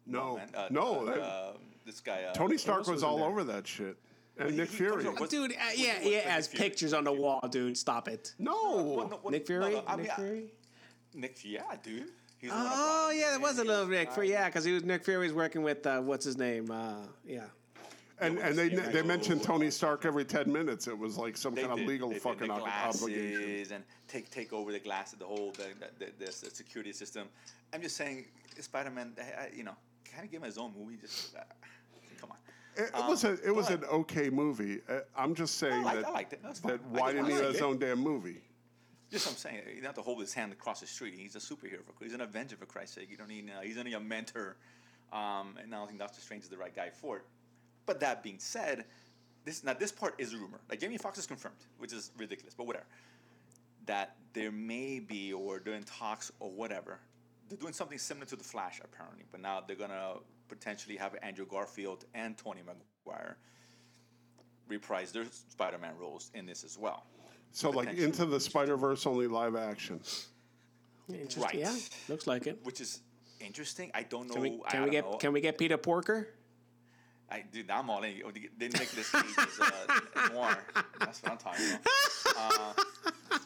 Speaker 4: no,
Speaker 2: man, uh,
Speaker 4: no.
Speaker 2: uh,
Speaker 4: that-
Speaker 2: uh, this guy. Uh,
Speaker 4: Tony Stark was
Speaker 3: was
Speaker 4: all
Speaker 3: there?
Speaker 4: over that shit, and Nick Fury.
Speaker 2: comes up with-
Speaker 3: dude, uh,
Speaker 2: what-
Speaker 3: yeah, yeah, as
Speaker 2: Fury?
Speaker 3: pictures on the wall, dude. Stop it.
Speaker 4: No,
Speaker 2: Well, no, well,
Speaker 3: Nick Fury.
Speaker 2: no, no, I
Speaker 3: Nick
Speaker 2: mean, I-
Speaker 3: Fury.
Speaker 2: Nick, yeah, dude. He's the one that brought
Speaker 3: Oh yeah, there was a little Nick Fury. Yeah, because he was Nick Fury was working with uh, what's his name? Uh, yeah.
Speaker 4: And and they
Speaker 2: Yeah,
Speaker 4: they mentioned Tony Stark every ten minutes. It was like some
Speaker 2: They
Speaker 4: kind of legal
Speaker 2: They did.
Speaker 4: fucking
Speaker 2: the glasses
Speaker 4: obligation.
Speaker 2: and take take over the glass of the whole the, the, the, the security system. I'm just saying, Spider Man, you know, kind of give him his own movie. Just uh, come on.
Speaker 4: It, it was a it was an okay movie. Uh, I'm just saying
Speaker 2: liked-
Speaker 4: that
Speaker 2: I liked it. That's
Speaker 4: that why didn't he have his own damn movie?
Speaker 2: Just what I'm saying, you don't have to hold his hand across the street. He's a superhero for he's an Avenger for Christ's sake. You don't need. Uh, he's only a mentor, um, and I don't think Doctor Strange is the right guy for it. But that being said, this now this part is rumor. Like Jamie Foxx is confirmed, which is ridiculous, but whatever. That there may be, or they're talks, or whatever. They're doing something similar to the Flash, apparently, but now they're gonna potentially have Andrew Garfield and Tobey Maguire reprise their Spider-Man roles in this as well.
Speaker 4: So like into the Spider Verse only live action.
Speaker 3: Interesting.
Speaker 2: Right.
Speaker 3: Yeah, looks like it.
Speaker 2: which is interesting. I don't know.
Speaker 3: Can we can
Speaker 2: I
Speaker 3: we
Speaker 2: don't
Speaker 3: get
Speaker 2: know.
Speaker 3: can we get Peter Porker?
Speaker 2: I dude, I'm all in. Oh, the the Nicolas Cage is uh, noir. That's what I'm talking about.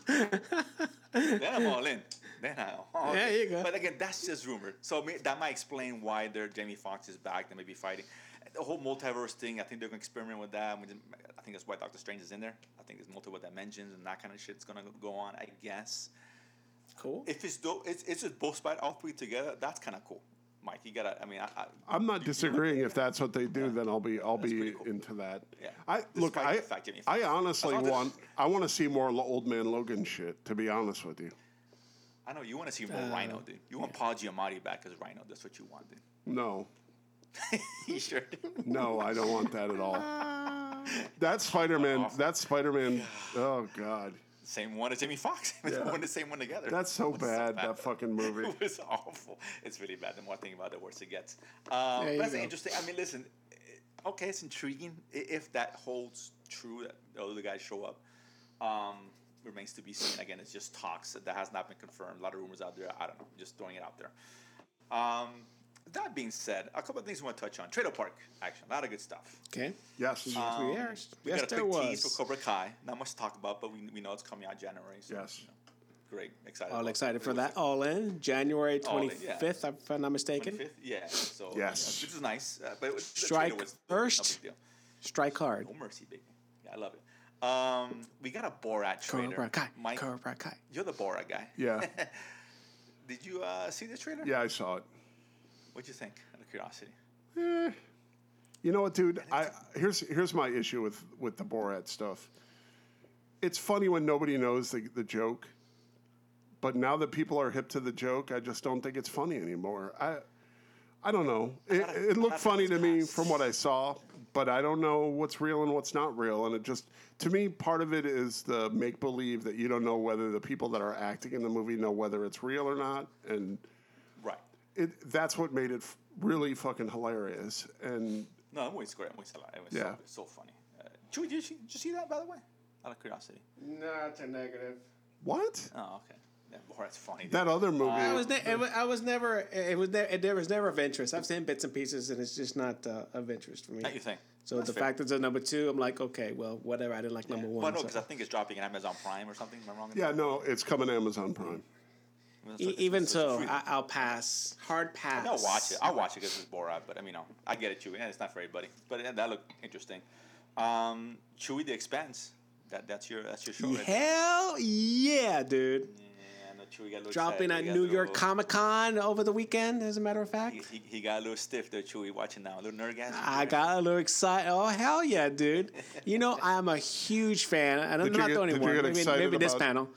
Speaker 2: Uh, then I'm all in. Then I. Oh,
Speaker 3: There you go.
Speaker 2: But again, that's just rumor. So may- that might explain why their Jamie Foxx is back. They may be fighting. The whole multiverse thing. I think they're gonna experiment with that. We didn't- I think that's why Doctor Strange is in there. I think there's multiple dimensions and that kind of shit's gonna go on. I guess.
Speaker 3: Cool.
Speaker 2: If it's dope, it's it's just both spider all three together. That's kind of cool. Mike, you gotta. I mean, I, I,
Speaker 4: I'm not disagreeing. If that's what they do, then I'll be I'll be
Speaker 2: cool.
Speaker 4: into that.
Speaker 2: Yeah.
Speaker 4: I look. I
Speaker 2: fact
Speaker 4: I honestly
Speaker 2: As long as-
Speaker 4: want I want to see more old man Logan shit. To be honest with you,
Speaker 2: I know you want to see more
Speaker 3: Uh,
Speaker 2: Rhino, dude. You want Paul Giamatti back as Rhino. That's what you want, dude.
Speaker 4: no,
Speaker 2: you sure? do.
Speaker 4: no, I don't want that at all. That Spider Man. That Spider Man. Oh God,
Speaker 2: Same one as Jamie Foxx.
Speaker 4: Yeah.
Speaker 2: one the same one together.
Speaker 4: that's so
Speaker 2: It was
Speaker 4: bad. That fucking movie.
Speaker 2: It was awful. It's really bad. The more I think about it, the worse it gets. Um, but that's
Speaker 3: go.
Speaker 2: interesting. I mean, listen. Okay, it's intriguing if that holds true that the other guys show up. Um, remains to be seen. Again, it's just talks that has not been confirmed. A lot of rumors out there. I don't know. Just throwing it out there. Um, that being said, a couple of things we want to touch on. Trailer Park action. A lot of good stuff.
Speaker 3: Okay.
Speaker 4: Yes.
Speaker 3: yes,
Speaker 2: Um,
Speaker 3: yes,
Speaker 2: we
Speaker 3: yes
Speaker 2: got a
Speaker 3: there
Speaker 2: quick tease
Speaker 3: was.
Speaker 2: for Cobra Kai. Not much to talk about, but we, we know it's coming out January. So,
Speaker 4: Yes.
Speaker 2: you know, great, excited.
Speaker 3: All excited
Speaker 2: it.
Speaker 3: for
Speaker 2: It
Speaker 3: that. All in January twenty fifth, yeah. if I'm not mistaken.
Speaker 2: 25th? Yeah. So
Speaker 4: Yes.
Speaker 2: yeah, which is nice. Uh, but it was,
Speaker 3: Strike
Speaker 2: trailer was
Speaker 3: first.
Speaker 2: No big deal.
Speaker 3: Strike hard.
Speaker 2: No mercy, baby. Yeah, I love it. Um, we got a Borat trailer.
Speaker 3: Cobra Kai.
Speaker 2: Mike,
Speaker 3: Cobra Kai.
Speaker 2: you're the Borat guy.
Speaker 4: Yeah.
Speaker 2: Did you uh, see the trailer?
Speaker 4: Yeah, I saw it.
Speaker 2: What'd you think? Out of curiosity.
Speaker 4: You know what, dude? I here's here's my issue with with the Borat stuff. It's funny when nobody knows the, the joke, but now that people are hip to the joke, I just don't think it's funny anymore. I I don't know. It,
Speaker 2: gotta-
Speaker 4: it looked funny to me from what I saw, but I don't know what's real and what's not real. And it just to me, part of it is the make believe that you don't know whether the people that are acting in the movie know whether it's real or not, and
Speaker 2: Right.
Speaker 4: it that's what made it f- really fucking hilarious. And
Speaker 2: No, that movie's great. That movie's a lot. It was
Speaker 4: Yeah.
Speaker 2: so, so funny. Uh, Chewie, did you, see- did you see that, by the way? Out of curiosity.
Speaker 3: Not a negative.
Speaker 4: What?
Speaker 2: Oh, okay. Yeah, Borat's funny.
Speaker 4: That other movie.
Speaker 3: I was, ne- it was, I was never. It was. Ne- there was never of interest. I've seen bits and pieces, and it's just not uh, of interest for me.
Speaker 2: That you think?
Speaker 3: So
Speaker 2: That's
Speaker 3: the
Speaker 2: fair.
Speaker 3: fact that it's a number two, I'm like, okay, well, whatever. I didn't like number one.
Speaker 2: Well, no,
Speaker 3: so-
Speaker 2: because I think it's dropping in Amazon Prime or something. Am I wrong?
Speaker 4: yeah,
Speaker 2: that?
Speaker 4: no, it's coming to Amazon Prime.
Speaker 2: It's-
Speaker 3: E-
Speaker 2: it's-
Speaker 3: even
Speaker 2: it's
Speaker 3: so,
Speaker 2: free-
Speaker 3: I, I'll pass. Hard pass.
Speaker 2: I'll watch it. I'll watch it because it's Borat. But I mean, no, I get it, Chewie. Yeah, it's not for everybody. But yeah, that looked interesting. Um, Chewie, The Expanse. That that's your that's your show. Right there.
Speaker 3: Hell yeah, dude!
Speaker 2: Yeah, I Chewie got a little
Speaker 3: Dropping
Speaker 2: excited.
Speaker 3: at New York
Speaker 2: little-
Speaker 3: Comic Con over the weekend, as a matter of fact.
Speaker 2: he, he got a little stiff there, Chewie. Watching now, a little nerdgasm.
Speaker 3: I got a little excited. Oh hell yeah, dude! You know I'm a huge fan, and I'm not
Speaker 4: get-
Speaker 3: the only one.
Speaker 4: get
Speaker 3: Maybe,
Speaker 4: excited
Speaker 3: maybe this panel.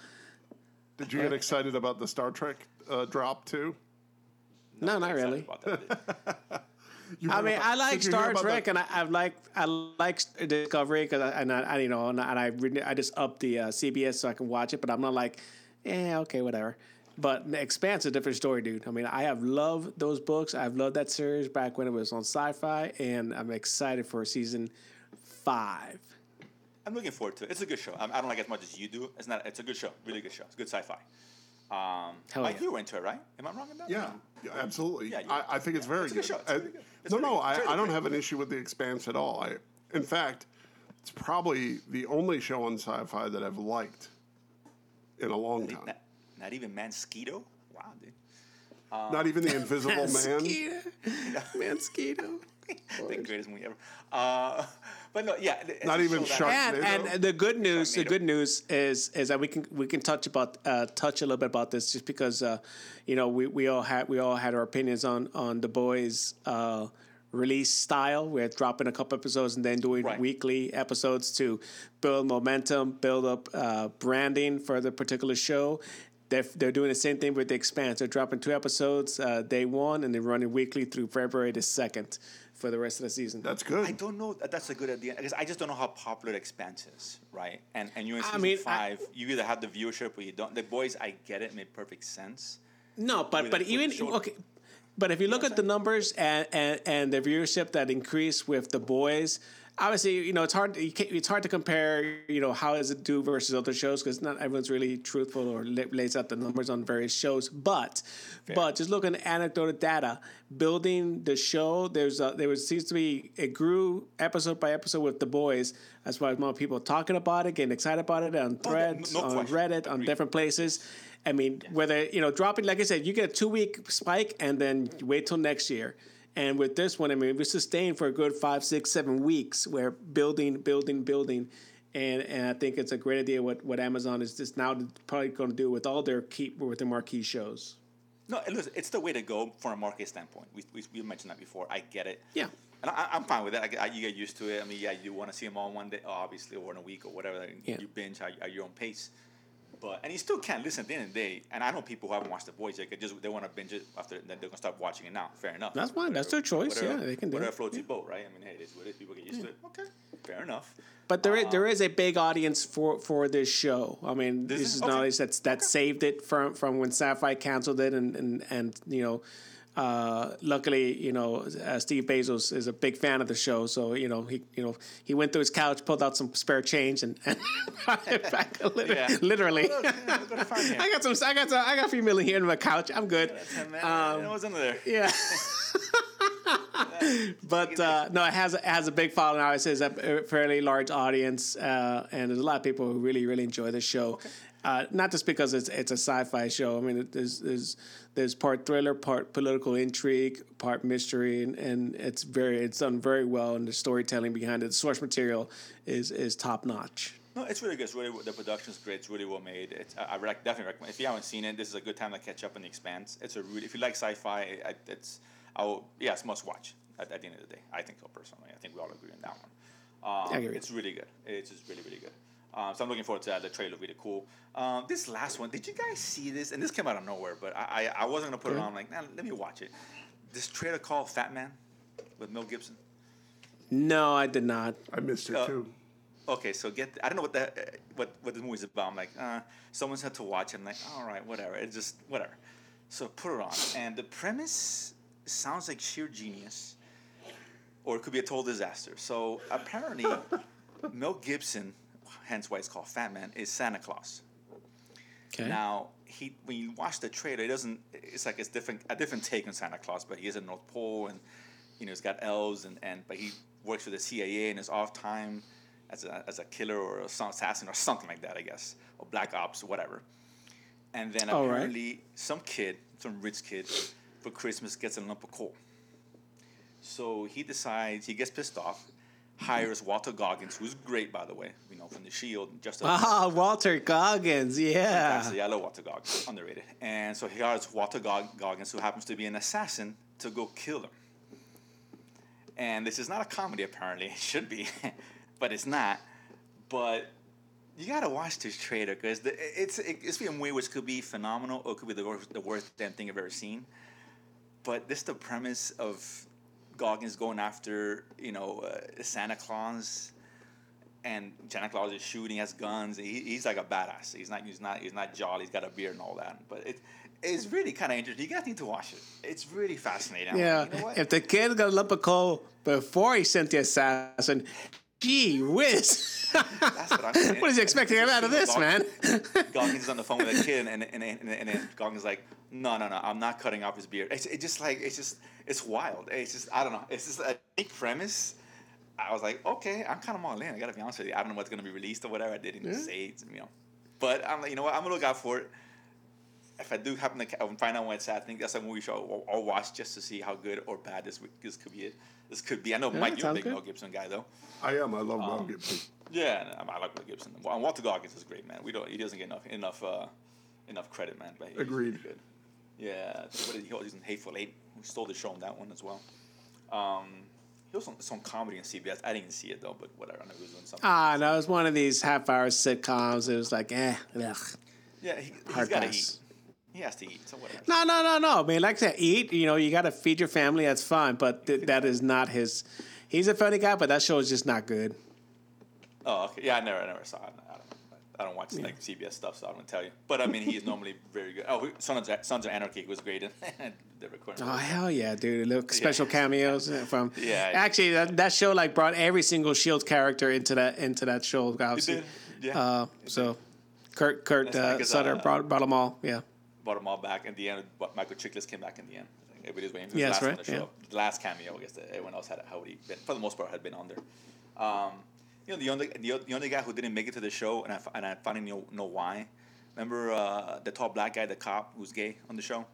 Speaker 4: Did you get excited about the Star Trek uh, drop too?
Speaker 3: No, not really.
Speaker 2: about that.
Speaker 4: You
Speaker 3: I mean,
Speaker 4: about-
Speaker 3: I like
Speaker 4: did you hear
Speaker 3: Star Trek,
Speaker 4: the-
Speaker 3: and I, I like I like Discovery because I, and I, I you know and I and I, I just up the uh, CBS so I can watch it, but I'm not like, eh, okay, whatever. But the Expanse is a different story, dude. I mean, I have loved those books. I've loved that series back when it was on Sci-Fi, and I'm excited for season five.
Speaker 2: I'm looking forward to it. It's a good show. I, I don't like it as much as you do. It's not. It's a good show. Really good show. It's good sci-fi. Um,
Speaker 3: Hell
Speaker 2: Mike,
Speaker 3: yeah.
Speaker 2: you were into it, right? Am I wrong in that?
Speaker 4: Yeah, yeah, absolutely.
Speaker 2: Yeah, you-
Speaker 4: I, I think it's very
Speaker 2: It's a good
Speaker 4: good.
Speaker 2: show. It's
Speaker 4: I-
Speaker 2: good. It's
Speaker 4: no, no,
Speaker 2: good.
Speaker 4: I, I don't have an issue with the Expanse at all. I, in fact, it's probably the only show on Sci-Fi that I've liked in a long time.
Speaker 2: Not, not even Mansquito. Wow, dude.
Speaker 4: Not even the Invisible Man.
Speaker 3: Mosquito.
Speaker 2: the greatest movie ever. Uh, but no, yeah.
Speaker 4: Not even
Speaker 2: show that-
Speaker 4: Shark-
Speaker 3: and and the good news, the good news is is that we can we can touch about uh, touch a little bit about this just because uh, you know we, we all had we all had our opinions on on the boys. Release style we're dropping a couple episodes and then doing
Speaker 2: Right.
Speaker 3: weekly episodes to build momentum build up uh, branding for the particular show they're, they're doing the same thing with the expanse they're dropping two episodes uh, day one and they're running weekly through february the 2nd for the rest of the season
Speaker 4: That's good.
Speaker 2: I don't know. that That's a good idea because I just don't know how popular the Expanse is, right? And and you're in
Speaker 3: I
Speaker 2: season
Speaker 3: mean, I-
Speaker 2: five. you either have the viewership or you don't. The boys, I get it, made perfect sense.
Speaker 3: No, but
Speaker 2: with
Speaker 3: but
Speaker 2: a-
Speaker 3: even okay. But if you look at the numbers and, and, and the viewership that increased with the boys, obviously you know it's hard. It's hard to compare. You know how does it do versus other shows because not everyone's really truthful or lays out the numbers on various shows. But but just looking at anecdotal data, building the show, there's a, there was seems to be it grew episode by episode with the boys. as That's why more people talking about it, getting excited about it on
Speaker 2: Oh,
Speaker 3: threads,
Speaker 2: no
Speaker 3: on
Speaker 2: question.
Speaker 3: Reddit, on different places. I mean, whether you know, dropping like I said, you get a two week spike and then wait till next year. And with this one, I mean, we sustained for a good five, six, seven weeks. We're building, building, building, and and I think it's a great idea what what Amazon is just now probably going to do with all their key with their marquee shows.
Speaker 2: No, listen, it's the way to go from a market standpoint. We, we, we mentioned that before. I get it.
Speaker 3: Yeah.
Speaker 2: And I, I'm fine with it. I, I, you get used to it. I mean, yeah, you want to see them all one day, obviously, or in a week or whatever.
Speaker 3: Yeah.
Speaker 2: You binge at, at your own pace. But and you still can't listen at the end of the day. And I know people who haven't watched The Boys yet. They just they want to binge it after then they're gonna start watching it now. Fair enough.
Speaker 3: That's fine. That's their choice.
Speaker 2: Whatever-
Speaker 3: Yeah, they can do
Speaker 2: whatever
Speaker 3: it.
Speaker 2: floats your boat, right? I mean, hey, it is what it is. People get used to it. Okay, fair enough.
Speaker 3: But there is, um, there is a big audience for, for this show. I mean,
Speaker 2: This
Speaker 3: this,
Speaker 2: is-
Speaker 3: is
Speaker 2: okay.
Speaker 3: an that's that saved it from from when Sci-Fi canceled it, and and and you know, uh, luckily, you know, uh, Steve Bezos is a big fan of the show, so you know he you know he went through his couch, pulled out some spare change, and, and brought it back. Literally,
Speaker 2: Yeah.
Speaker 3: literally.
Speaker 2: Look, yeah, look I found here.
Speaker 3: I got some. I got some. I got a few million here in my couch. I'm good.
Speaker 2: Ten
Speaker 3: Um,
Speaker 2: it was under there.
Speaker 3: Yeah. but uh, no, it has it has a big following. Obviously, it's a fairly large audience, uh, and there's a lot of people who really really enjoy the show. Uh, not just because it's it's a sci-fi show. I mean, it- there's there's there's part thriller, part political intrigue, part mystery, and, and it's very it's done very well, and the storytelling behind it, the source material is is top notch.
Speaker 2: No, it's really good. It's really the production's great. It's really well made. It's, I, I rec- definitely recommend. If you haven't seen it, this is a good time to catch up on the Expanse. It's a really if you like sci-fi, I, it's I will, yeah, it's must watch. At, at the end of the day, I think so personally. I think we all agree on that one. Um,
Speaker 3: I agree.
Speaker 2: It's really good. It's just really really good. Um, so I'm looking forward to that. The trailer, really cool. Um, this last one, did you guys see this? And this came out of nowhere, but I I, I wasn't gonna put it on. I'm like, nah, let me watch it. This trailer called Fat Man with Mel Gibson.
Speaker 3: No, I did not.
Speaker 4: I missed it
Speaker 2: Uh,
Speaker 4: too.
Speaker 2: Okay, so get I don't know what the uh, what what the movie's about. I'm like, uh, someone said to watch it. I'm like, all right, whatever. It's just whatever. So put it on, and the premise sounds like sheer genius, or it could be a total disaster. So apparently, Mel Gibson, hence why it's called Fat Man, is Santa Claus.
Speaker 3: Okay.
Speaker 2: Now he, when you watch the trailer, it doesn't. It's like it's different, a different take on Santa Claus. But he is in North Pole, and you know he's got elves, and, and but he works for the CIA in his off time as a as a killer or a assassin or something like that, I guess, or black ops or whatever. And then
Speaker 3: All right.
Speaker 2: apparently some kid, some rich kid, for Christmas gets a lump of coal. So he decides he gets pissed off, hires Walter Goggins, who's great by the way, you know from The Shield, just a,
Speaker 3: Ah, Walter Goggins. Yeah.
Speaker 2: Actually, I love Walter Goggins. Underrated. And so he hires Walter Gog- Goggins, who happens to be an assassin, to go kill him. And this is not a comedy, apparently. It should be, but it's not. But you gotta watch this trailer because it's it's being way which could be phenomenal or it could be the worst, the worst damn thing I've ever seen. But this is the premise of Goggins going after you know uh, Santa Claus and Santa Claus is shooting, has guns. He, he's like a badass. He's not. He's not. He's not jolly. He's got a beard and all that. But it, it's really kind of interesting. You guys need to watch it. It's really fascinating.
Speaker 3: Yeah,
Speaker 2: like, you know what?
Speaker 3: if the kid got a lump of coal before he sent the assassin, gee whiz.
Speaker 2: That's what I'm saying.
Speaker 3: what is he expecting out of this, man?
Speaker 2: Goggins is on the phone with a kid, and and, and, and, then Goggins is like, no, no, no, I'm not cutting off his beard. It's it just like it's just it's wild. It's just I don't know. It's just a big premise. I was like, okay, I'm kind of all in. I gotta be honest with you. I don't know what's gonna be released or whatever. I didn't say, it, you know. But I'm like, you know what? I'm gonna look out for it. if I do happen to find out when it's at, I think that's a movie show I'll, I'll watch just to see how good or bad this this could be. It this could be. I know
Speaker 3: Yeah,
Speaker 2: Mike, you're a big
Speaker 3: good.
Speaker 2: Mel Gibson guy though.
Speaker 4: I am. I love
Speaker 2: Um,
Speaker 4: Mel Gibson.
Speaker 2: Yeah, I like Mel Gibson. And Walter Goggins is great, man. We don't. He doesn't get enough enough uh, enough credit, man. But he's
Speaker 4: Agreed.
Speaker 2: really Good. Yeah. What did he, he was in Hateful Eight. We stole the show on that one as well. Um, he was on some comedy on CBS. I didn't see it though, but whatever. I know he was doing something.
Speaker 3: Ah, no, it was one of these half-hour sitcoms. It was like, eh, ugh,
Speaker 2: yeah, he, he's
Speaker 3: hard
Speaker 2: got to eat. He has to eat. So whatever.
Speaker 3: No, no, no, no. I mean, like I said, eat. You know, you got to feed your family. That's fine, but th- that is not his. He's a funny guy, but that show is just not good.
Speaker 2: Oh, okay. Yeah, I never, I never saw it. I don't, I don't watch like CBS stuff, so I don't tell you. But I mean, he is normally very good. Oh, Sons of, Sons of Anarchy was great in the recording.
Speaker 3: Oh hell yeah, dude! Look, special cameos from.
Speaker 2: Yeah.
Speaker 3: Actually, that, that show like brought every single Shield character into that into that show. Obviously.
Speaker 2: Yeah.
Speaker 3: Uh, so, Kurt Kurt uh, Sutter
Speaker 2: uh,
Speaker 3: brought brought them all. Yeah.
Speaker 2: Brought them all back. In the end, but Michael Chiklis came back in the end. Everybody's waiting for the
Speaker 3: Yes,
Speaker 2: last
Speaker 3: right,
Speaker 2: to show up. The last cameo, I guess that everyone else had already been, for the most part, had been on there. Um, you know, the only the, the only guy who didn't make it to the show, and I and I finally know, know why. Remember uh, the tall black guy, the cop who's gay on the show?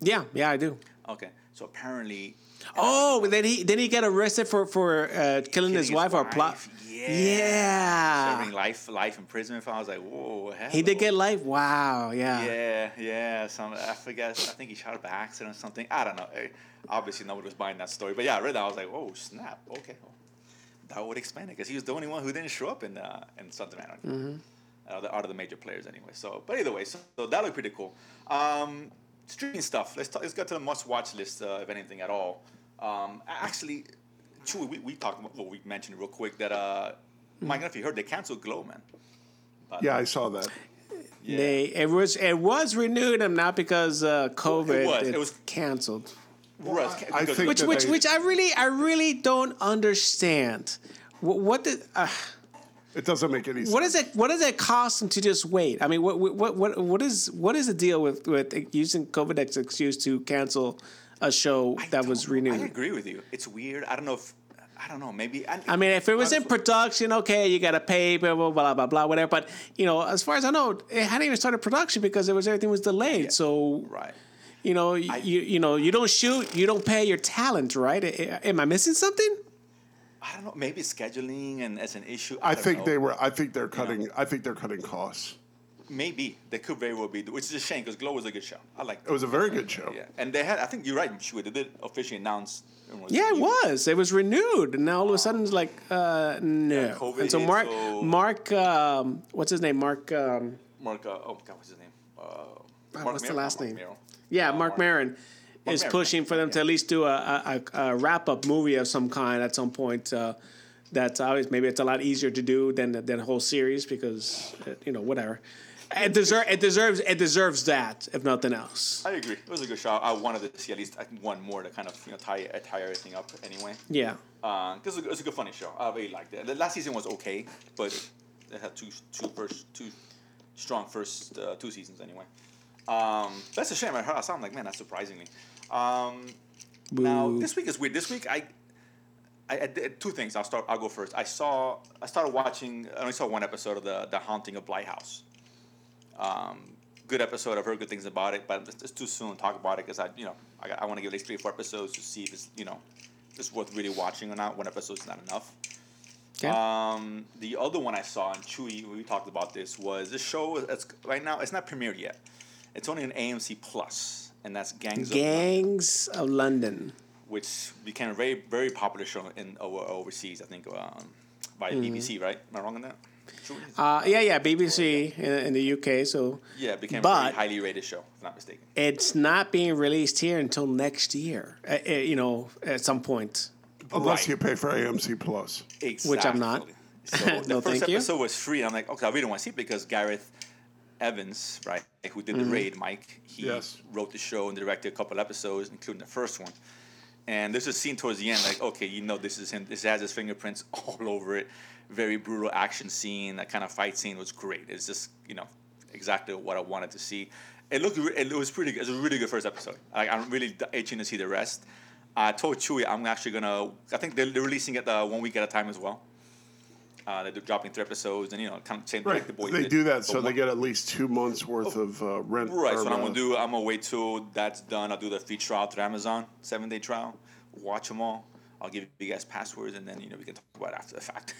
Speaker 3: Yeah, yeah, I do.
Speaker 2: Okay, so apparently,
Speaker 3: Oh, then he then he get arrested for for uh, killing his
Speaker 2: his
Speaker 3: wife or plot.
Speaker 2: wife,
Speaker 3: Yeah.
Speaker 2: serving life life imprisonment. I was like, whoa,
Speaker 3: He did get life. Wow. Yeah.
Speaker 2: Yeah, yeah. Some I forget. I think he shot it by accident or something. I don't know. Eh, Obviously, nobody was buying that story. But yeah, I read that. I was like, oh snap. Okay, well, that would explain it because he was the only one who didn't show up in uh, in Sons of Anarchy.
Speaker 3: Mm-hmm.
Speaker 2: Uh, the, out of the major players, anyway. So, but either way, so, so that looked pretty cool. Um, streaming stuff. Let's talk, let's get to the must-watch list, uh, if anything at all. Um, actually, Chewy, we, we talked about. Well, we mentioned real quick that uh, Mike, I don't if you heard, they canceled Glow, man. But,
Speaker 4: Yeah, I saw that.
Speaker 2: yeah.
Speaker 3: They it was it was renewed and not because uh, COVID.
Speaker 2: was.
Speaker 3: It,
Speaker 2: It was-
Speaker 3: canceled.
Speaker 2: Russ,
Speaker 4: I
Speaker 2: because-
Speaker 4: think
Speaker 3: Which which
Speaker 4: they-
Speaker 3: which I really I really don't understand. What, what did uh,
Speaker 4: It doesn't make any sense.
Speaker 3: what is it what does it cost them to just wait? I mean, what what what what is what is the deal with with using COVID as an excuse to cancel a show
Speaker 2: I
Speaker 3: that was
Speaker 2: don't- I agree with you. It's weird. I don't know if I don't know. Maybe I,
Speaker 3: I mean, if it was in production, okay, you got to pay, blah, blah, blah, blah, blah, whatever. But, you know, as far as I know, it hadn't even started production because it was everything was delayed. So,
Speaker 2: right.
Speaker 3: you know, you, you you know, you don't shoot, you don't pay your talent, right? I- Am I missing something?
Speaker 2: I don't know. Maybe scheduling and as an issue.
Speaker 4: I
Speaker 2: don't
Speaker 4: think
Speaker 2: know.
Speaker 4: they were. I think they're cutting. I think they're cutting costs.
Speaker 2: Maybe they could very well be, which is a shame because Glow was a good show. I like.
Speaker 4: It was a very good show.
Speaker 2: Yeah, and they had. I think you're right. Sure, they did officially announce.
Speaker 3: Yeah, it was. It was renewed, and now all of a sudden it's like, uh, no.
Speaker 2: COVID
Speaker 3: and so
Speaker 2: hit,
Speaker 3: Mark,
Speaker 2: so-
Speaker 3: Mark, um, what's his name? Mark, um,
Speaker 2: Mark. Uh, oh God, what's his name? Uh, Mark
Speaker 3: what's the last
Speaker 2: not Mark
Speaker 3: name?
Speaker 2: Maron.
Speaker 3: yeah,
Speaker 2: Uh,
Speaker 3: Marc Maron is pushing for them to at least do a, a, a, wrap up movie of some kind at some point. Uh, that's always maybe it's a lot easier to do than than a whole series because uh, you know whatever. It deserves it deserves it deserves that if nothing else.
Speaker 2: I agree. It was a good show. I wanted to see at least uh, one more to kind of you know tie tie everything up anyway.
Speaker 3: Yeah.
Speaker 2: because it was a good funny show. I really liked it. The last season was okay, but it had two two first two strong first uh, two seasons anyway. Um, that's a shame. I heard I. I'm like, man, that's surprisingly. Um, now this week is weird. This week I. I, I did two things. I'll start. I'll go first. I saw. I started watching. I only saw one episode of the the Haunting of Bly House. Um, good episode. I've heard good things about it, but it's, it's too soon to talk about it because I, you know, I, I want to give at least three or four episodes to see if it's, you know, it's worth really watching or not. One episode's not enough.
Speaker 3: Okay.
Speaker 2: Um, the other one I saw, and Chewy, we talked about this, was this show. It's right now. It's not premiered yet. It's only an AMC Plus, and that's Gangs of London,
Speaker 3: of London.
Speaker 2: which became a very very popular show in over, overseas. I think um, by
Speaker 3: Mm-hmm.
Speaker 2: BBC, right? Am I wrong on that?
Speaker 3: Uh, yeah, yeah, BBC in, in the UK. So
Speaker 2: yeah, it became
Speaker 3: but-
Speaker 2: very highly rated show, if I'm not mistaken.
Speaker 3: it's not being released here until next year. Uh, uh, you know, at some point.
Speaker 4: Unless
Speaker 2: Right.
Speaker 4: you pay for AMC Plus.
Speaker 2: Exactly.
Speaker 3: Which I'm not.
Speaker 2: So the
Speaker 3: No,
Speaker 2: first
Speaker 3: thank you.
Speaker 2: episode was free. I'm like, okay, I really want to see it because Gareth Evans, right, who did the
Speaker 3: Mm-hmm.
Speaker 2: raid, Mike, he
Speaker 4: Yes.
Speaker 2: wrote the show and directed a couple episodes, including the first one. And there's a scene towards the end, like, okay, you know, this is him. This has his fingerprints all over it. Very brutal action scene. That kind of fight scene was great. It's just, you know, exactly what I wanted to see. It looked, it was pretty good. It was a really good first episode. Like, I'm really itching to see the rest. I told Chewy I'm actually gonna. I think they're, they're releasing it uh, one week at a time as well. Uh, they're dropping three episodes, and you know, kind of same thing
Speaker 4: Right.
Speaker 2: like the boys.
Speaker 4: They
Speaker 2: did.
Speaker 4: do that
Speaker 2: But
Speaker 4: so they get at least two months worth of uh, rent.
Speaker 2: Right, so what I'm
Speaker 4: uh,
Speaker 2: gonna do, I'm gonna wait till that's done. I'll do the free trial through Amazon, seven day trial. Watch them all. I'll give you guys passwords, and then you know we can talk about it after the fact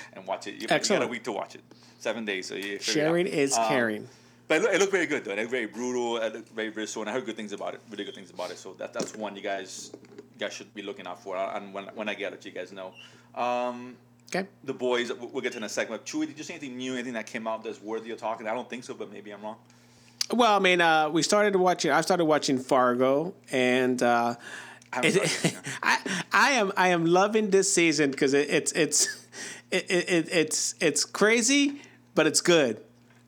Speaker 2: and watch it. You, you got a week to watch it. Seven days, so you figure it out.
Speaker 3: Sharing is
Speaker 2: Um,
Speaker 3: caring.
Speaker 2: But it looked, it looked very good though. It looked very brutal. It looked very very and I heard good things about it. Really good things about it. So that that's one you guys you guys should be looking out for. And when when I get it, you guys know. Um,
Speaker 3: Okay.
Speaker 2: the boys, we'll get to in a second. But Chewy, did you see anything new? Anything that came out that's worthy of talking? I don't think so, but maybe I'm wrong.
Speaker 3: Well, I mean, uh, we started watching. I started watching Fargo, and uh,
Speaker 2: I
Speaker 3: it. I, I am I am loving this season because it, it's it's it, it, it, it's it's crazy, but it's good.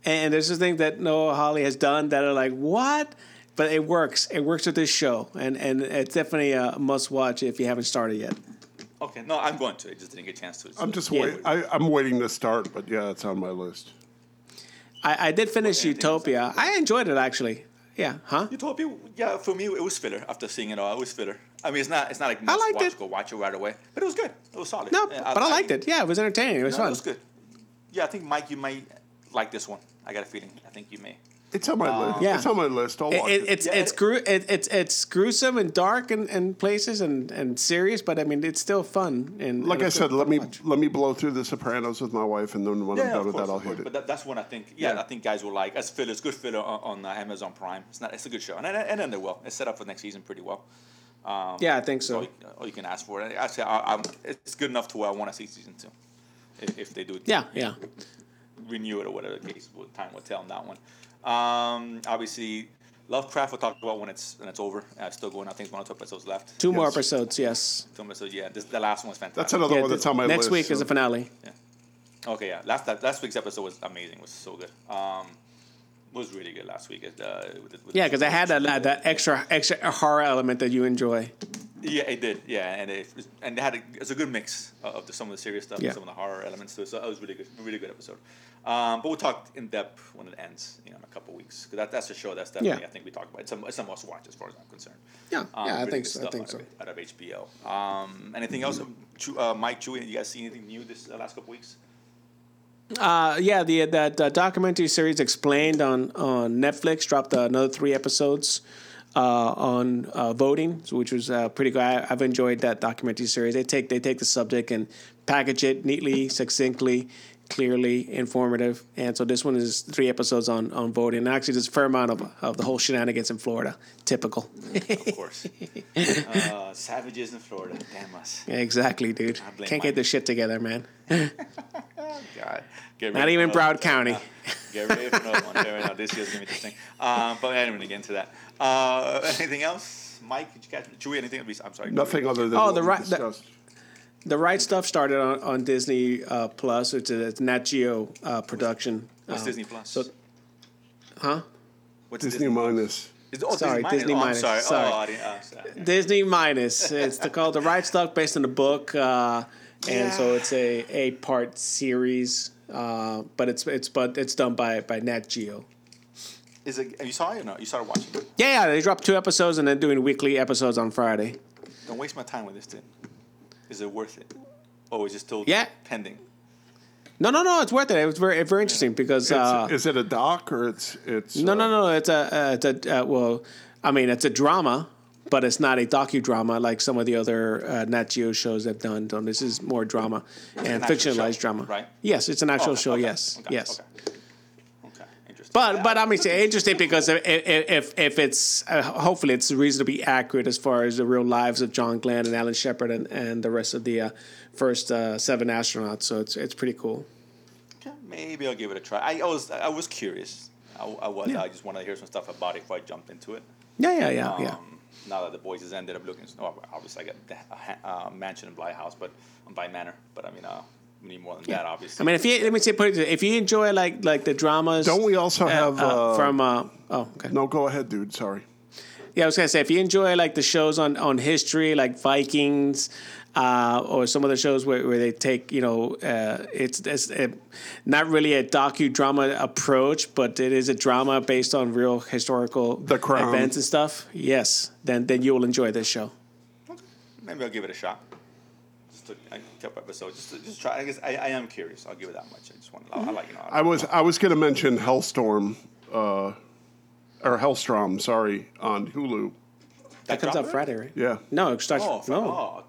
Speaker 3: And there's just things that Noah Hawley has done that are like what, but it works. It works with this show, and and it's definitely a must watch if you haven't started yet.
Speaker 2: Okay, no, I'm going to. I just didn't get a chance to.
Speaker 4: I'm just waiting. I, I'm waiting to start, but yeah, it's on my list.
Speaker 3: I, I did finish
Speaker 2: Well, anything else that
Speaker 3: Utopia. I enjoyed it actually. Yeah, huh?
Speaker 2: Utopia, yeah, for me it was filler. After seeing it all, it was filler. I mean, it's not it's not like must
Speaker 3: liked
Speaker 2: watch,
Speaker 3: it.
Speaker 2: go watch it right away, but it was good. It was solid.
Speaker 3: No,
Speaker 2: Yeah,
Speaker 3: but I, liked
Speaker 2: mean,
Speaker 3: it. Yeah, it was entertaining. It was
Speaker 2: no,
Speaker 3: fun.
Speaker 2: It was good. Yeah, I think Mike, you might like this one. I got a feeling. I think you may.
Speaker 4: It's on my list.
Speaker 3: Yeah.
Speaker 4: It's on my list. I'll watch
Speaker 3: it,
Speaker 4: it.
Speaker 3: it's
Speaker 2: Yeah,
Speaker 3: it's gru- it, it's it's gruesome and dark in, in places and, and serious, but I mean it's still fun. And
Speaker 4: like
Speaker 3: and
Speaker 4: I said, let me
Speaker 3: watch.
Speaker 4: let me blow through The Sopranos with my wife, and then when I'm done
Speaker 2: of
Speaker 4: with that, I'll
Speaker 2: of course.
Speaker 4: hit
Speaker 2: But
Speaker 4: it.
Speaker 2: that, that's one I think. Yeah,
Speaker 3: Yeah.
Speaker 2: I think guys will like. It's filler. It's good filler on, on uh, Amazon Prime. It's not. It's a good show, and and ended well. It's set up for next season pretty well. Um,
Speaker 3: Yeah, I think
Speaker 2: all
Speaker 3: so.
Speaker 2: you, all you can ask for. it. I say I, I'm, it's good enough to where I want to see season two, if, if they do.
Speaker 3: It, yeah, yeah.
Speaker 2: renew it or whatever the case. Time will tell on that one. Um, obviously, Lovecraft we'll talk about when it's when it's over. Uh, still going. I think it's one or two episodes left.
Speaker 3: Two more episodes, yes.
Speaker 2: Two episodes. Yeah, this the last one's fantastic.
Speaker 4: That's another
Speaker 3: Yeah,
Speaker 4: one
Speaker 3: the-
Speaker 4: that's on my
Speaker 3: next
Speaker 4: list.
Speaker 3: week is
Speaker 4: so-
Speaker 3: the finale. Yeah.
Speaker 2: Okay, yeah. Last that last week's episode was amazing. It was so good. Um, was really good last week. Uh, with the- with
Speaker 3: Yeah, because it had that that extra extra horror element that you enjoy.
Speaker 2: Yeah, it did. Yeah, and it was, and they had a, it's a good mix of of the, some of the serious stuff
Speaker 3: Yeah.
Speaker 2: and some of the horror elements to it. So it was really good, really good episode. Um, but we'll talk in depth when it ends, you know, in a couple weeks. Because that, that's a show that's definitely
Speaker 3: Yeah.
Speaker 2: I think we talked about. It's a, it's a must watch as far as I'm concerned.
Speaker 3: Yeah,
Speaker 2: Um,
Speaker 3: yeah, I think so. I think
Speaker 2: out
Speaker 3: so.
Speaker 2: Of, out of HBO. Um, anything else? Um, Chu- Uh, Mike, Chewy, you guys see anything new this uh, last couple weeks?
Speaker 3: Uh, yeah, the that uh, documentary series explained on on Netflix dropped another three episodes uh, on uh, voting, so- which was uh, pretty good. I, I've enjoyed that documentary series. They take they take the subject and package it neatly, succinctly, clearly, informative. And so this one is three episodes on on voting. And actually, there's a fair amount of of the whole shenanigans in Florida. Typical.
Speaker 2: Of course. uh, savages in Florida. Damn us.
Speaker 3: exactly, dude. Can't get
Speaker 2: Mike.
Speaker 3: their shit together, man.
Speaker 2: God. Get
Speaker 3: Not even
Speaker 2: for
Speaker 3: Broward County.
Speaker 2: Get ready for another one. Get this year's gonna be interesting. Um, but anyway, get into that. Uh, anything else, Mike? Did you catch? Chewy, anything? I'm sorry.
Speaker 4: Nothing other than
Speaker 3: Oh,
Speaker 4: what
Speaker 3: the
Speaker 4: we
Speaker 3: right- the-
Speaker 4: discussed.
Speaker 3: The right stuff started on, on Disney uh, Plus, which is a Nat Geo uh, production.
Speaker 2: What's
Speaker 3: Um,
Speaker 2: Disney Plus?
Speaker 3: so- huh?
Speaker 2: What's
Speaker 4: Disney minus.
Speaker 2: Is, oh,
Speaker 3: Sorry,
Speaker 2: Disney,
Speaker 3: Disney
Speaker 2: minus. Oh, I'm
Speaker 3: minus.
Speaker 2: sorry.
Speaker 3: Sorry.
Speaker 2: Oh, I sorry.
Speaker 3: Disney minus. It's the, called the right stuff based on the book, uh, and so it's a eight part series. Uh, but it's it's but it's done by by Nat Geo.
Speaker 2: Is it? You saw it or no? You started watching it.
Speaker 3: Yeah, yeah. They dropped two episodes and then doing weekly episodes on Friday.
Speaker 2: Don't waste my time with this thing. Is it worth it? Oh, is it still
Speaker 3: Yeah.
Speaker 2: pending?
Speaker 3: No, no, no. It's worth it. It was very very interesting because uh,
Speaker 4: is it a doc or it's it's?
Speaker 3: no,
Speaker 4: uh,
Speaker 3: no, no. It's a uh, it's a uh, well, I mean it's a drama, but it's not a docudrama like some of the other uh, Nat Geo shows have done. So this is more drama and
Speaker 2: an
Speaker 3: fictionalized
Speaker 2: show,
Speaker 3: drama.
Speaker 2: right?
Speaker 3: Yes, it's an actual
Speaker 2: Oh,
Speaker 3: show.
Speaker 2: okay,
Speaker 3: Yes,
Speaker 2: okay,
Speaker 3: yes.
Speaker 2: Okay. okay. Interesting.
Speaker 3: But but I mean, it's interesting because if if, if it's uh, hopefully it's reasonably accurate as far as the real lives of John Glenn and Alan Shepard and, and the rest of the uh, first uh, seven astronauts. So it's it's pretty cool.
Speaker 2: Okay, maybe I'll give it a try. I, I was I was curious. I, I was.
Speaker 3: Yeah.
Speaker 2: I just wanted to hear some stuff about it before I jumped into it.
Speaker 3: Yeah, yeah, yeah,
Speaker 2: Um,
Speaker 3: yeah.
Speaker 2: Now that the boys has ended up looking, no, obviously I got the uh, mansion and Bly House, but um, Bly Manor. But I mean, uh, need more than that, obviously.
Speaker 3: I mean, if you let me say, put it, if you enjoy like like the dramas,
Speaker 4: Don't we also have uh,
Speaker 3: from? Uh, oh, okay.
Speaker 4: No, go ahead, dude. Sorry.
Speaker 3: Yeah, I was gonna say if you enjoy like the shows on on history, like Vikings, uh, or some of the shows where, where they take you know uh, it's it's uh not really a docudrama approach, but it is a drama based on real historical
Speaker 4: The
Speaker 3: events and stuff. Yes, then then you will enjoy this show.
Speaker 2: maybe I'll give it a shot. Just just took a couple episodes just to just try. I guess I, I am curious. I'll give it that much. I just want. I, I like you know.
Speaker 4: I was I was going to mention Hellstorm, uh, or Hellstrom, sorry, on Hulu.
Speaker 3: That comes
Speaker 2: dropped
Speaker 3: out Friday, right?
Speaker 4: Yeah.
Speaker 3: No, it starts.
Speaker 2: Oh,
Speaker 3: no,
Speaker 2: oh,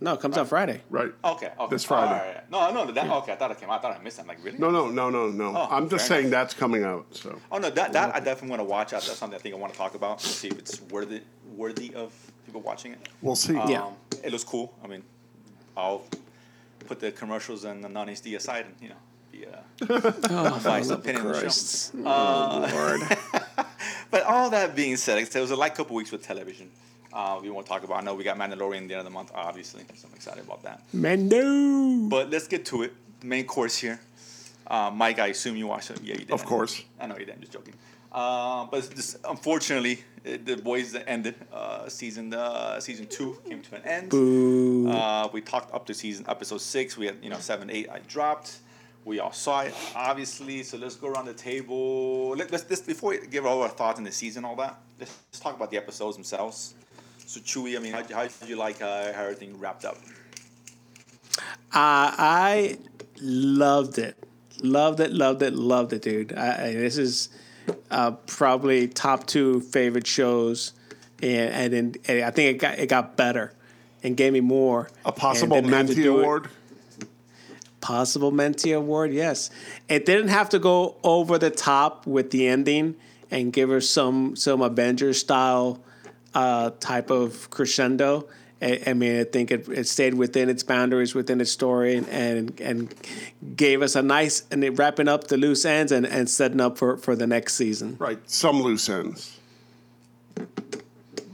Speaker 3: no, it comes out Friday.
Speaker 4: Right.
Speaker 2: Okay, okay.
Speaker 4: This Friday.
Speaker 2: All right. No, no, that, okay. I thought it came. out. I thought I missed. it. I'm like, really?
Speaker 4: No, no, no, no, no.
Speaker 2: Oh,
Speaker 4: I'm just saying
Speaker 2: enough.
Speaker 4: that's coming out. So
Speaker 2: Oh no, that that I definitely want to watch. That's something I think I want to talk about. and See if it's worthy worthy of people watching it.
Speaker 4: we'll see.
Speaker 3: Yeah.
Speaker 2: Um, it looks cool. I mean, I'll put the commercials and the non HD aside, and you know, be uh,
Speaker 3: Oh,
Speaker 2: biased opinion of the show.
Speaker 3: Christ.
Speaker 2: Uh,
Speaker 3: Lord.
Speaker 2: But all that being said, it was a light couple weeks with television. Uh, we won't talk about. I know we got Mandalorian at the end of the month, obviously, so I'm excited about that.
Speaker 3: Mendo.
Speaker 2: But let's get to it. The main course here. Uh, Mike, I assume you watched it. Yeah, you did.
Speaker 4: Of course.
Speaker 2: I know you did. I'm just joking. Uh, but this, unfortunately, it, the boys ended. Uh, season uh, season two came to an end.
Speaker 3: Boo.
Speaker 2: Uh, we talked up to season episode six. We had you know seven, eight. I dropped. We all saw it, obviously. So let's go around the table. Let, let's, let's before we give all our thoughts on the season, all that. Let's, let's talk about the episodes themselves. So Chewy, I mean, how, how did you like uh, how everything wrapped up?
Speaker 3: Uh, I loved it. Loved it, loved it, loved it, dude. I, I, this is uh, probably top two favorite shows, and and, and I think it got it got better, and gave me more.
Speaker 4: A possible
Speaker 3: Mentee didn't have to
Speaker 4: Menti
Speaker 3: do it-
Speaker 4: award.
Speaker 3: Possible Mentee award, yes. It didn't have to go over the top with the ending and give her some some Avengers style uh, type of crescendo. I, I mean, I think it, it stayed within its boundaries, within its story, and and, and gave us a nice and it wrapping up the loose ends and, and setting up for, for the next season.
Speaker 4: Right. Some loose ends.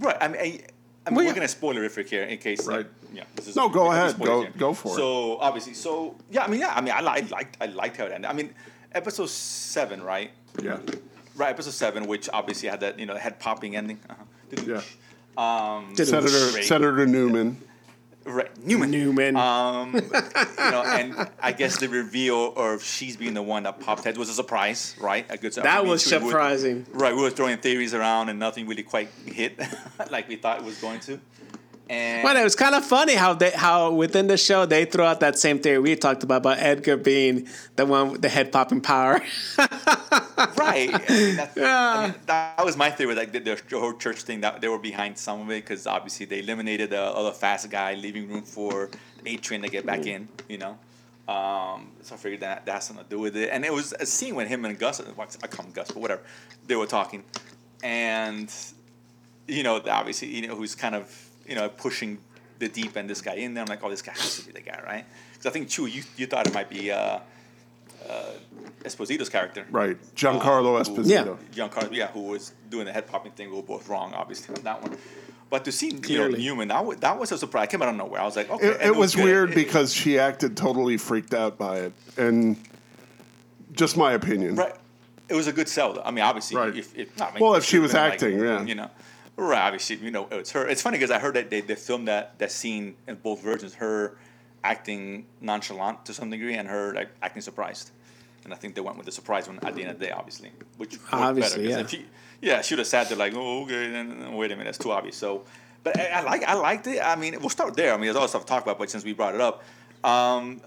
Speaker 2: Right. I mean, I, I mean
Speaker 3: Well,
Speaker 2: we're
Speaker 3: yeah.
Speaker 2: gonna spoiler it for here in case.
Speaker 4: Right.
Speaker 2: yeah. This is
Speaker 4: No, go ahead. Go-
Speaker 2: here.
Speaker 4: go for it.
Speaker 2: So obviously, so yeah. I mean, yeah. I mean, I, I liked I liked how it ended. I mean, episode seven, right?
Speaker 4: Yeah.
Speaker 2: Right. Episode seven, which obviously had that you know head popping ending. Uh-huh.
Speaker 4: Yeah.
Speaker 2: Um,
Speaker 4: Senator
Speaker 2: Great.
Speaker 4: Senator Neuman.
Speaker 2: right. Neuman.
Speaker 3: Neuman.
Speaker 2: Um, you know, and I guess the reveal of she's being the one that popped heads was a surprise, right? A good. I
Speaker 3: that
Speaker 2: mean,
Speaker 3: was
Speaker 2: we were-
Speaker 3: surprising.
Speaker 2: Right, we were throwing theories around and nothing really quite hit like we thought it was going to. And
Speaker 3: But it was kind of funny how they how within the show they threw out that same theory we talked about about Edgar being the one with the head popping power.
Speaker 2: right, I mean, that's, I mean, that was my theory. Like the, the whole church thing, that they were behind some of it because obviously they eliminated the other fast guy, leaving room for A Train to get back in. You know, um, so I figured that that's has something to do with it. And it was a scene when him and Gus, well, I call him Gus, but whatever, they were talking, and you know, obviously, you know, who's kind of you know pushing the deep end this guy in there. I'm like, oh, this guy has to be the guy, right? Because I think Chew, you you thought it might be. Uh, uh, Esposito's character,
Speaker 4: Right. Giancarlo
Speaker 2: Uh,
Speaker 4: Esposito.
Speaker 2: Giancarlo, yeah, who was doing the head popping thing. We were both wrong, obviously, on that one. But to see you know,
Speaker 3: Clearly.
Speaker 2: Neuman, that was, that was a surprise. It came out of nowhere. I was like, okay.
Speaker 4: It, it was
Speaker 2: good.
Speaker 4: weird
Speaker 2: It-
Speaker 4: because she acted totally freaked out by it, and just my opinion.
Speaker 2: right, it was a good sell. Though. I mean, obviously,
Speaker 4: Right.
Speaker 2: if, if not, I mean,
Speaker 4: Well, if she was
Speaker 2: been
Speaker 4: acting, yeah.
Speaker 2: you know, right. Obviously, you know, it's her. It's funny because I heard that they, they filmed that that scene in both versions. Her acting nonchalant to some degree, and her like acting surprised. And I think they went with the surprise one at the end of the day, obviously, which worked
Speaker 3: Obviously,
Speaker 2: better.
Speaker 3: yeah.
Speaker 2: If she, yeah, she would have sat there like, oh, okay, then then wait a minute, that's too obvious. So, but I, I like I liked it. I mean, we'll start there. I mean, there's other stuff to talk about, but since we brought it up, um,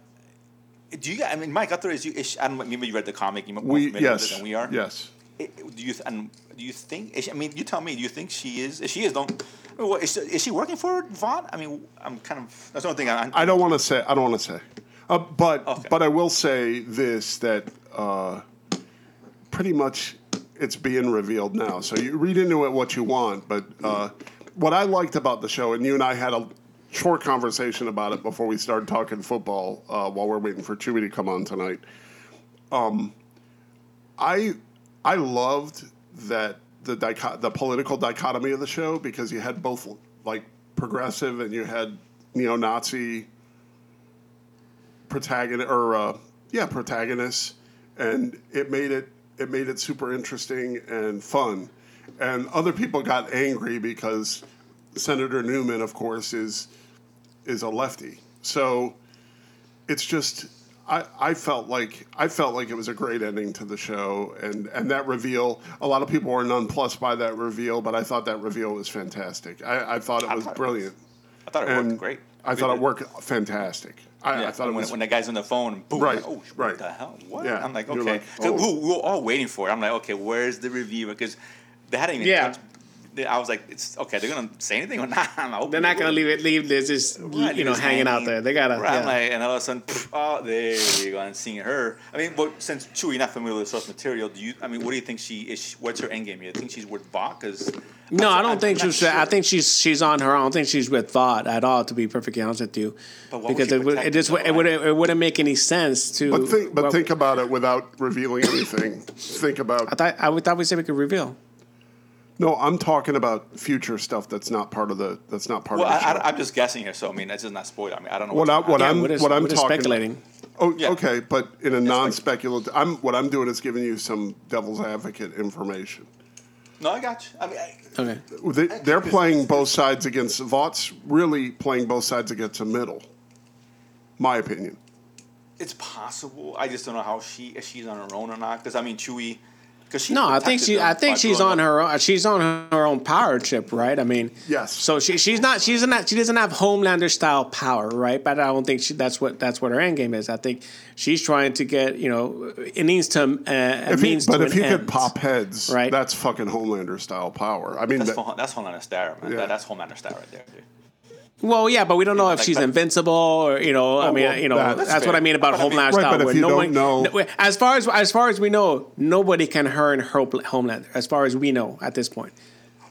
Speaker 2: do you? I mean, Mike, I thought is you. Is, I don't maybe you read the comic. You're more
Speaker 4: We
Speaker 2: familiar with
Speaker 4: yes
Speaker 2: it than we are.
Speaker 4: yes.
Speaker 2: Do you and do you think? Is she, I mean, you tell me. Do you think she is? If she is, don't. I mean, what, is, is she working for Vought? I mean, I'm kind of. That's the only thing. I,
Speaker 4: I don't want to say. I don't want to say. Uh, but
Speaker 2: Okay.
Speaker 4: but I will say this that uh, pretty much it's being revealed now. So you read into it what you want. But uh, what I liked about the show, and you and I had a short conversation about it before we started talking football uh, while we're waiting for Chewy to come on tonight. Um, I I loved that the the political dichotomy of the show because you had both like progressive and you had neo-Nazi protagonist or uh, yeah protagonists, and it made it it made it super interesting and fun. And other people got angry because Senator Neuman, of course, is is a lefty. So it's just I, I felt like I felt like it was a great ending to the show and, and that reveal a lot of people were nonplussed by that reveal, but I thought that reveal was fantastic. I, I thought it was brilliant.
Speaker 2: I thought it worked great.
Speaker 4: I thought it worked fantastic. I,
Speaker 2: Yeah,
Speaker 4: I thought it
Speaker 2: when,
Speaker 4: was
Speaker 2: when the guy's on the phone, boom,
Speaker 4: Right,
Speaker 2: like, oh,
Speaker 4: right.
Speaker 2: what the hell? What?
Speaker 4: Yeah,
Speaker 2: I'm like, okay.
Speaker 4: like, oh.
Speaker 2: 'Cause
Speaker 4: oh.
Speaker 2: we, we were all waiting for it. I'm like, okay, where's the review? Because they hadn't even
Speaker 3: Yeah.
Speaker 2: touched. They- I was like, it's okay. They're gonna say anything or not? I'm hoping
Speaker 3: They're not gonna leave it. Leave this just
Speaker 2: Right,
Speaker 3: you know
Speaker 2: just
Speaker 3: hanging out there. They gotta.
Speaker 2: Right, I'm
Speaker 3: yeah.
Speaker 2: like, and all of a sudden, pff, oh, there you go, and seeing her. I mean, but since Chewie, you're not familiar with the source material, do you? I mean, what do you think she is? She, what's her end game? You think she's with Vought? Because
Speaker 3: No, I don't
Speaker 2: I'm
Speaker 3: think
Speaker 2: not
Speaker 3: she's. I think she's she's on her own. I don't think she's with Vought at all. To be perfectly honest with you,
Speaker 2: But what
Speaker 3: because
Speaker 2: she
Speaker 3: it would it just it would it wouldn't make any sense to.
Speaker 4: But think, but
Speaker 3: well,
Speaker 4: think about it without revealing anything. think about.
Speaker 3: I thought I would- thought we said we could reveal.
Speaker 4: No, I'm talking about future stuff that's not part of the. That's not part
Speaker 2: Well,
Speaker 4: of the
Speaker 2: I,
Speaker 4: show.
Speaker 2: I, I'm just guessing here, so I mean, that's just not spoiler. I mean, I don't know.
Speaker 4: what I,
Speaker 2: what's
Speaker 4: what
Speaker 2: gonna
Speaker 4: I'm
Speaker 3: what is,
Speaker 4: what I'm
Speaker 3: what is
Speaker 4: talking.
Speaker 3: speculating?
Speaker 4: Oh,
Speaker 2: Yeah.
Speaker 4: okay, but in a
Speaker 2: like-
Speaker 4: non-speculative, I'm what I'm doing is giving you some devil's advocate information.
Speaker 2: No, I got you. I mean, I,
Speaker 3: Okay.
Speaker 4: They, they're playing both sides against Vought's really playing both sides against the middle. My opinion.
Speaker 2: it's possible. I just don't know how she if she's on her own or not. Because I mean, Chewie. Because she
Speaker 3: No, I think she. I think she's on
Speaker 2: up.
Speaker 3: her. own- She's on her own power trip, right? I mean,
Speaker 4: Yes.
Speaker 3: So she she's not she's not she doesn't have Homelander style power, right? But I don't think she, that's what that's what her end game is. I think she's trying to get you know it needs to uh, it
Speaker 4: If he,
Speaker 3: means
Speaker 4: but
Speaker 3: to
Speaker 4: if
Speaker 3: an
Speaker 4: he could pop heads,
Speaker 3: Right.
Speaker 4: that's fucking Homelander style power. I mean,
Speaker 2: That's,
Speaker 4: that-
Speaker 2: Hol- that's Homelander style, man.
Speaker 4: Yeah.
Speaker 2: That, that's Homelander style right there, dude.
Speaker 3: Well, yeah, but we don't know if
Speaker 2: Like,
Speaker 3: she's
Speaker 2: but-
Speaker 3: invincible or you know. I
Speaker 4: Oh,
Speaker 3: mean,
Speaker 4: well,
Speaker 3: you know,
Speaker 4: that-
Speaker 3: that's,
Speaker 2: That's
Speaker 3: what I mean about
Speaker 2: But I mean-
Speaker 3: Homelander
Speaker 2: Right,
Speaker 3: style.
Speaker 4: but if
Speaker 3: where
Speaker 4: you
Speaker 3: no
Speaker 4: don't
Speaker 3: one,
Speaker 4: know-
Speaker 3: as far as as far as we know, nobody can hurt her Homelander. As far as we know at this point,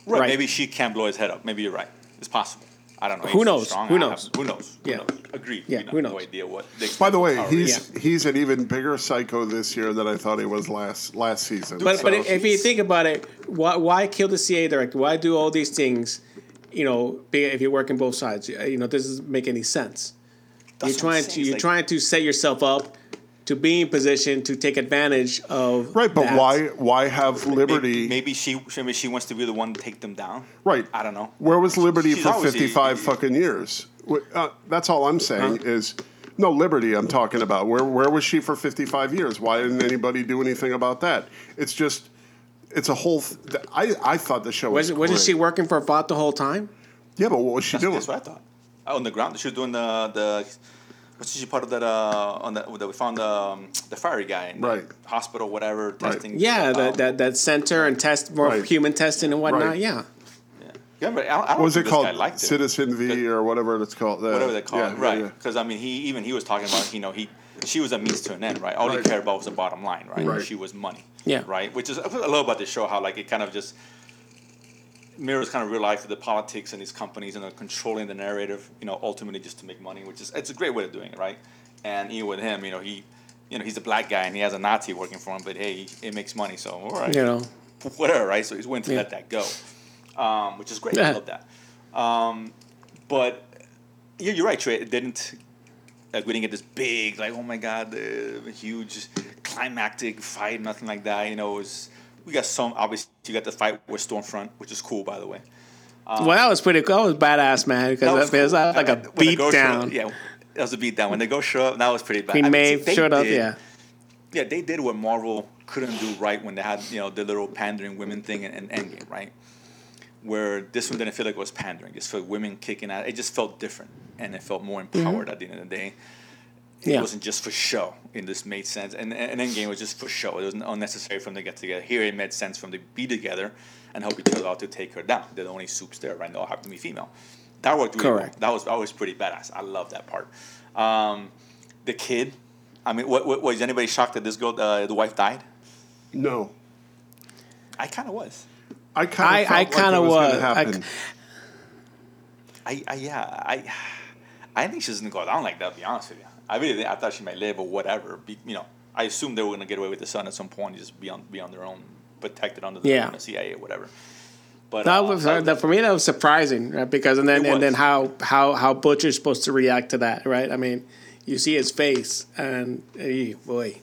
Speaker 2: Right.
Speaker 3: Right.
Speaker 2: Maybe she can blow his head up. Maybe you're right. It's possible. I don't know.
Speaker 3: Who
Speaker 2: He's
Speaker 3: knows?
Speaker 2: strong.
Speaker 3: Who knows?
Speaker 2: have- who knows? Who
Speaker 3: Yeah.
Speaker 2: knows? Agreed.
Speaker 3: Yeah,
Speaker 2: We
Speaker 3: who
Speaker 2: have No idea what. the
Speaker 4: by the way, he's
Speaker 2: is.
Speaker 4: he's an even bigger psycho this year than I thought he was last last season.
Speaker 3: But
Speaker 4: So-
Speaker 3: but if you think about it, why why kill the CA director? Why do all these things? You know, be- if you're working both sides, you know, this doesn't make any sense.
Speaker 2: That's
Speaker 3: you're trying to you're
Speaker 2: like-
Speaker 3: trying to set yourself up to be in position to take advantage of
Speaker 4: right, but
Speaker 3: that.
Speaker 4: why why have Liberty?
Speaker 2: Maybe, maybe she maybe she wants to be the one to take them down.
Speaker 4: Right.
Speaker 2: I don't know.
Speaker 4: Where was Liberty
Speaker 2: She's
Speaker 4: for 55 fucking years? Uh, that's all I'm saying is no Liberty. I'm talking about where where was she for 55 years? Why didn't anybody do anything about that? It's just it's a whole. Th- I I thought the show was.
Speaker 3: Was, wasn't she working for Vought the whole time?
Speaker 4: Yeah, but what was she
Speaker 2: That's,
Speaker 4: doing?
Speaker 2: that's what I thought. Oh, on the ground, she was doing the the. What's she part of that? Uh, on that, that we found the um, the fiery guy in the
Speaker 4: Right.
Speaker 2: hospital, whatever, testing. Right.
Speaker 3: Yeah,
Speaker 2: um,
Speaker 3: that, that that center and test more
Speaker 4: Right.
Speaker 3: human testing and whatnot.
Speaker 4: Right.
Speaker 3: Yeah.
Speaker 2: Yeah, but I, I don't
Speaker 4: What was
Speaker 2: think
Speaker 4: it
Speaker 2: this guy
Speaker 4: called?
Speaker 2: liked it.
Speaker 4: Citizen V or whatever it's called. The-
Speaker 2: whatever they call
Speaker 4: yeah,
Speaker 2: it, right?
Speaker 4: yeah,
Speaker 2: Because I mean, he even he was talking about you know he she was a means to an end, right? All
Speaker 4: Right.
Speaker 2: he cared about was the bottom line, right?
Speaker 4: Right.
Speaker 2: She was money,
Speaker 3: Yeah.
Speaker 2: right? Which is I love about this show how like it kind of just mirrors kind of real life of the politics and these companies and they're controlling the narrative, you know, ultimately just to make money, which is it's a great way of doing it, right? And even with him, you know, he. You know, he's a black guy and he has a Nazi working for him, but hey, it makes money, so all right
Speaker 3: You know.
Speaker 2: whatever, right? So he's willing to
Speaker 3: Yeah.
Speaker 2: let that go, um, which is great. I love that. Um, but yeah, you're right, Trey. It didn't. Like we didn't get this big, like oh my god, the huge climactic fight, nothing like that. You know, it was we got some. Obviously, you got the fight with Stormfront, which is cool, by the way.
Speaker 3: Um, well, that was pretty. Cool that was badass, man.
Speaker 2: That
Speaker 3: Because
Speaker 2: that,
Speaker 3: it was
Speaker 2: cool.
Speaker 3: like a beat down.
Speaker 2: yeah, that was a beat down. When they go show up, that was pretty bad.
Speaker 3: Queen
Speaker 2: I mean,
Speaker 3: Maeve
Speaker 2: they
Speaker 3: showed up. Yeah.
Speaker 2: yeah, they did what Marvel couldn't do right when they had you know the little pandering women thing in, in Endgame, right? Where this one didn't feel like it was pandering, just felt women kicking out. It just felt different, and it felt more empowered at the end of the day. It
Speaker 3: Mm-hmm. Yeah.
Speaker 2: wasn't just for show, and this made sense. And, and Endgame was just for show. It was unnecessary for them to get together. Here, it made sense for them to be together and help each other out to take her down. They're the only soups there, right? now all happen to be female. That worked really
Speaker 3: Correct.
Speaker 2: well. That was that was pretty badass. I love that part. Um, the kid. I mean, what, what was anybody shocked that this girl, uh, the wife, died?
Speaker 4: No,
Speaker 2: I kind of was.
Speaker 4: I kind
Speaker 3: I-
Speaker 4: of
Speaker 3: I
Speaker 4: like
Speaker 3: kinda
Speaker 4: it was.
Speaker 3: was.
Speaker 4: Gonna
Speaker 3: I
Speaker 4: happen.
Speaker 3: c-
Speaker 2: I, I yeah, I, I think she's gonna go down like that. To be honest with you, I really think, I thought she might live or whatever. Be, you know, I assumed they were gonna get away with the son at some point, just be on be on their own, protected under the,
Speaker 3: Yeah.
Speaker 2: the CIA or whatever. But
Speaker 3: That
Speaker 2: uh,
Speaker 3: was
Speaker 2: that-
Speaker 3: that, for me. That was surprising, right? Because and then and then
Speaker 2: was.
Speaker 3: how how how Butcher's supposed to react to that, right? I mean, you see his face, and eh, boy,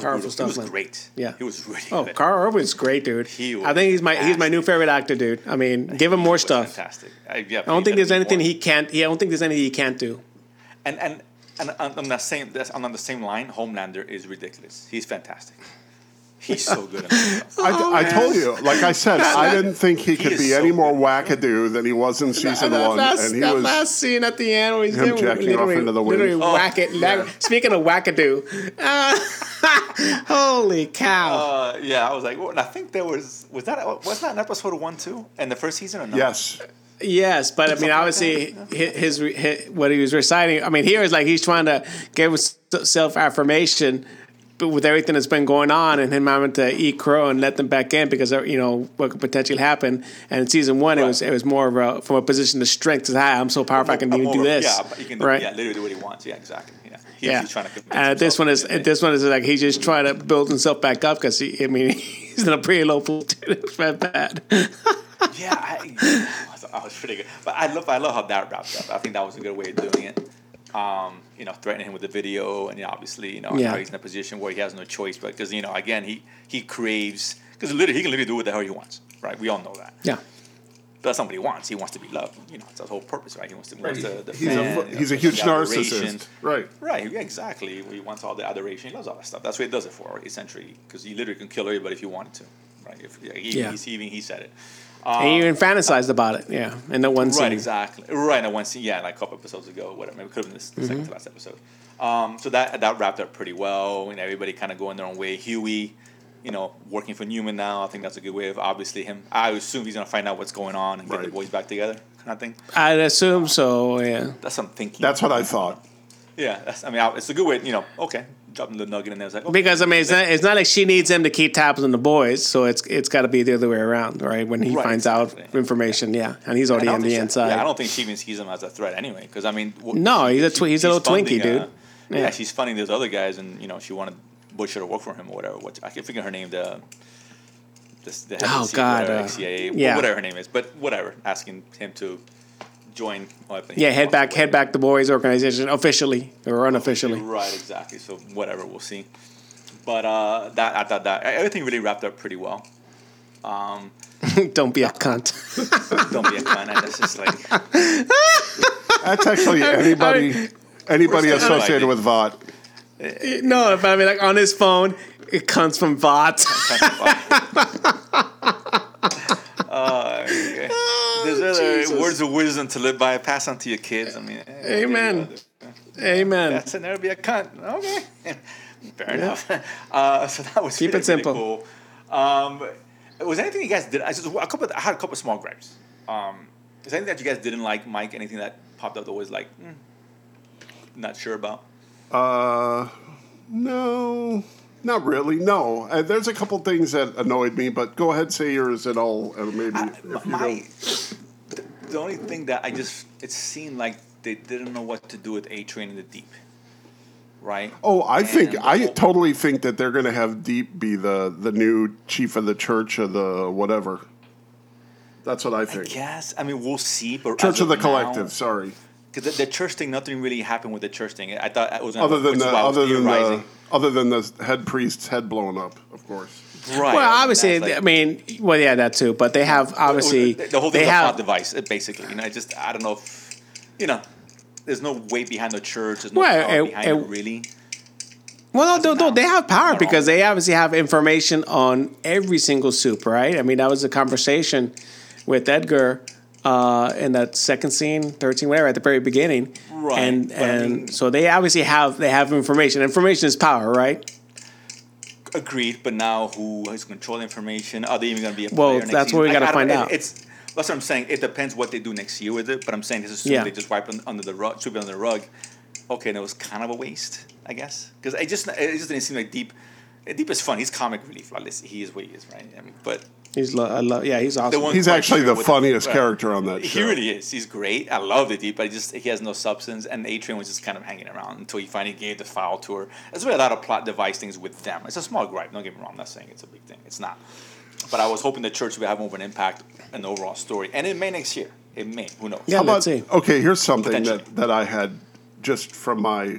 Speaker 2: that was
Speaker 3: powerful
Speaker 2: brutal.
Speaker 3: stuff,
Speaker 2: He was
Speaker 3: man.
Speaker 2: great.
Speaker 3: Yeah.
Speaker 2: he was really
Speaker 3: oh,
Speaker 2: good.
Speaker 3: Karl Urban's great, dude.
Speaker 2: He
Speaker 3: I think he's my he's my new favorite actor, dude. I mean, give him more stuff.
Speaker 2: Fantastic. I, yeah,
Speaker 3: I don't think there's anything he can't. Yeah, I don't think there's anything he can't do.
Speaker 2: And and and on on the same that's on the same line, Homelander is ridiculous. He's fantastic. He's so good. At that.
Speaker 4: I, I told you, like I said, I didn't think he could be
Speaker 2: so
Speaker 4: any more
Speaker 2: good.
Speaker 4: wackadoo than he was in season
Speaker 3: that
Speaker 4: one,
Speaker 3: last,
Speaker 4: and he
Speaker 3: that
Speaker 4: was.
Speaker 3: last scene at the end where he's
Speaker 4: him
Speaker 3: doing
Speaker 4: jacking off
Speaker 3: literally,
Speaker 4: into the wind.
Speaker 3: literally
Speaker 2: Oh,
Speaker 3: whack it. like- Speaking of wackadoo, uh, holy cow!
Speaker 2: Uh, yeah, I was like, well, and I think there was was that was that an episode one too in the first season or no?
Speaker 4: yes,
Speaker 3: yes, but I mean, obviously, his, his, his what he was reciting. I mean, here is like he's trying to give self affirmation. With everything that's been going on, and him having to eat crow and let them back in because you know what could potentially happen. And in season one, it was it was more of a from a position of strength. To hi, I'm so powerful, I can even do this.
Speaker 2: Yeah, but he can do,
Speaker 3: right?
Speaker 2: yeah, literally do what he wants. Yeah, exactly. Yeah, he,
Speaker 3: Yeah.
Speaker 2: he's trying to.
Speaker 3: And this one is this one is like he's just trying to build himself back up because he. I mean, he's in a pretty low pool. It's bad, bad.
Speaker 2: Yeah, I, I was pretty good, but I love I love how that wrapped up. I think that was a good way of doing it. Um, you know, threatening him with the video, and yeah, obviously, you know,
Speaker 3: Yeah.
Speaker 2: he's in a position where he has no choice, but because you know, again, he he craves because literally he can literally do what the hell he wants, right? We all know that.
Speaker 3: yeah.
Speaker 2: That's not what he wants. He wants to be loved. You know, that's the whole purpose, right? He wants to. Wants the, the
Speaker 4: he's
Speaker 2: fan,
Speaker 4: a
Speaker 2: you know,
Speaker 4: he's a
Speaker 2: the
Speaker 4: huge
Speaker 2: adoration.
Speaker 4: narcissist, right?
Speaker 2: Right, yeah, exactly. He wants all the adoration. He loves all that stuff. That's what he does it for, essentially, because he literally can kill everybody if he wanted to. Right? If yeah, he,
Speaker 3: Yeah.
Speaker 2: he's, even he said it.
Speaker 3: And he even fantasized about it. Yeah, in the one scene.
Speaker 2: Right, exactly. Right, and one scene, yeah, like a couple episodes ago, whatever. Maybe it could have been this the
Speaker 3: Mm-hmm.
Speaker 2: second to last episode. Um, so that that wrapped up pretty well. And everybody kind of going their own way. Hughie, you know, working for Neuman now. I think that's a good way of obviously him. I assume he's gonna find out what's going on and get the boys back together, kind of thing.
Speaker 3: I'd assume so. Yeah.
Speaker 2: That's what I'm thinking.
Speaker 4: That's what I thought.
Speaker 2: yeah. That's, I mean, I- it's a good way. You know, okay, dropping the nugget in there. It's like okay,
Speaker 3: Because I mean, it's not, it's not like she needs him to keep tabs on the boys, so it's it's got to be the other way around, right? When he
Speaker 2: Right,
Speaker 3: finds
Speaker 2: exactly.
Speaker 3: out information, yeah, and he's already on the
Speaker 2: she-
Speaker 3: inside.
Speaker 2: Yeah, I don't think she even sees him as a threat anyway. Because I mean, wh-
Speaker 3: No, he's a twi- he's a little Twinkie, dude.
Speaker 2: uh, yeah.
Speaker 3: Yeah.
Speaker 2: she's funding those other guys, and you know she wanted Butcher to work for him or whatever. What I can't figure her name the. This, the
Speaker 3: Oh, God,
Speaker 2: whatever,
Speaker 3: uh,
Speaker 2: XCA,
Speaker 3: yeah.
Speaker 2: whatever her name is, but whatever, asking him to join. what he
Speaker 3: yeah, head back, head back the boys organization officially or unofficially.
Speaker 2: Right, exactly. So whatever, we'll see. But uh, that I thought that everything really wrapped up pretty well.
Speaker 3: don't be a cunt.
Speaker 2: Don't be a cunt. That's just like
Speaker 4: That's actually anybody anybody
Speaker 2: Where's that
Speaker 4: associated with Vought.
Speaker 3: no, but I mean, like on his phone, it comes from bots.
Speaker 2: Uh, okay. There's other words of wisdom to live by. Pass on to your kids. I mean, eh,
Speaker 3: Amen. Amen.
Speaker 2: That's it. Never be a cunt. Okay. Fair enough. Uh, so that was
Speaker 3: Keep it simple.
Speaker 2: Really cool. Um, was anything you guys did? I just a couple. I had a couple small gripes. Um, is there anything that you guys didn't like, Mike? Anything that popped up that was like, mm, not sure about?
Speaker 4: Uh, no, not really. No, uh, there's a couple things that annoyed me, but go ahead, say yours, and I'll and maybe if you
Speaker 2: My, the, the only thing that I just it seemed like they didn't know what to do with A Train in the Deep, right?
Speaker 4: Oh, I think
Speaker 2: And the
Speaker 4: I
Speaker 2: whole-
Speaker 4: totally think that they're going to have Deep be the the new chief of the church of the whatever. That's what I
Speaker 2: I
Speaker 4: think.
Speaker 2: guess. I mean, we'll see. But
Speaker 4: Church of the
Speaker 2: now-
Speaker 4: Collective. Sorry.
Speaker 2: Because the, the church thing, nothing really happened with the church thing. I thought it was
Speaker 4: Other than the
Speaker 2: was
Speaker 4: other than the other than the head priest's head blown up, of course.
Speaker 2: right.
Speaker 3: Well, obviously,
Speaker 2: like-
Speaker 3: I mean, well, yeah, that too. But they have obviously
Speaker 2: the, the whole
Speaker 3: they
Speaker 2: thing's a plot device, uh, basically. You know, I just I don't know if you know. There's no weight behind the church. There's no
Speaker 3: Well,
Speaker 2: power
Speaker 3: it-
Speaker 2: behind
Speaker 3: it-
Speaker 2: it, really.
Speaker 3: Well, no, no, no, they have power because they obviously have information on every single soup, right? I mean, that was a conversation with Edgar uh, in that second scene, thirteen, whatever, at the very beginning.
Speaker 2: Right,
Speaker 3: And
Speaker 2: but I
Speaker 3: and
Speaker 2: mean-
Speaker 3: so they obviously have they have information. Information is power, right?
Speaker 2: Agreed, but now who is controlling information? Are they even going to be a
Speaker 3: Well,
Speaker 2: player next
Speaker 3: that's what we
Speaker 2: I don't-
Speaker 3: find out.
Speaker 2: It's that's what I'm saying. It depends what they do next year with it. But I'm saying this assume
Speaker 3: Yeah.
Speaker 2: they just wipe it under the rug, sweep it under the rug. Okay, and it was kind of a waste, I guess, because it just it just didn't seem like deep. Deep is fun. He's comic relief. Like, he is what he is, right? I mean, but
Speaker 3: He's lo- I love, yeah, he's awesome.
Speaker 2: one-
Speaker 4: He's actually the funniest
Speaker 2: right.
Speaker 4: character on that
Speaker 2: he
Speaker 4: show.
Speaker 2: really is. He's great. I love the deep, but he just he has no substance. And A Train was just kind of hanging around until he finally gave the file to her. There's really a lot of plot device things with them. It's a small gripe. Don't get me wrong. I'm not saying it's a big thing. It's not. But I was hoping the church would have more of an impact in the overall story, and it may next year. It may. Who knows?
Speaker 3: Yeah,
Speaker 4: How
Speaker 3: let's see.
Speaker 4: okay? Here's something that, that I had just from my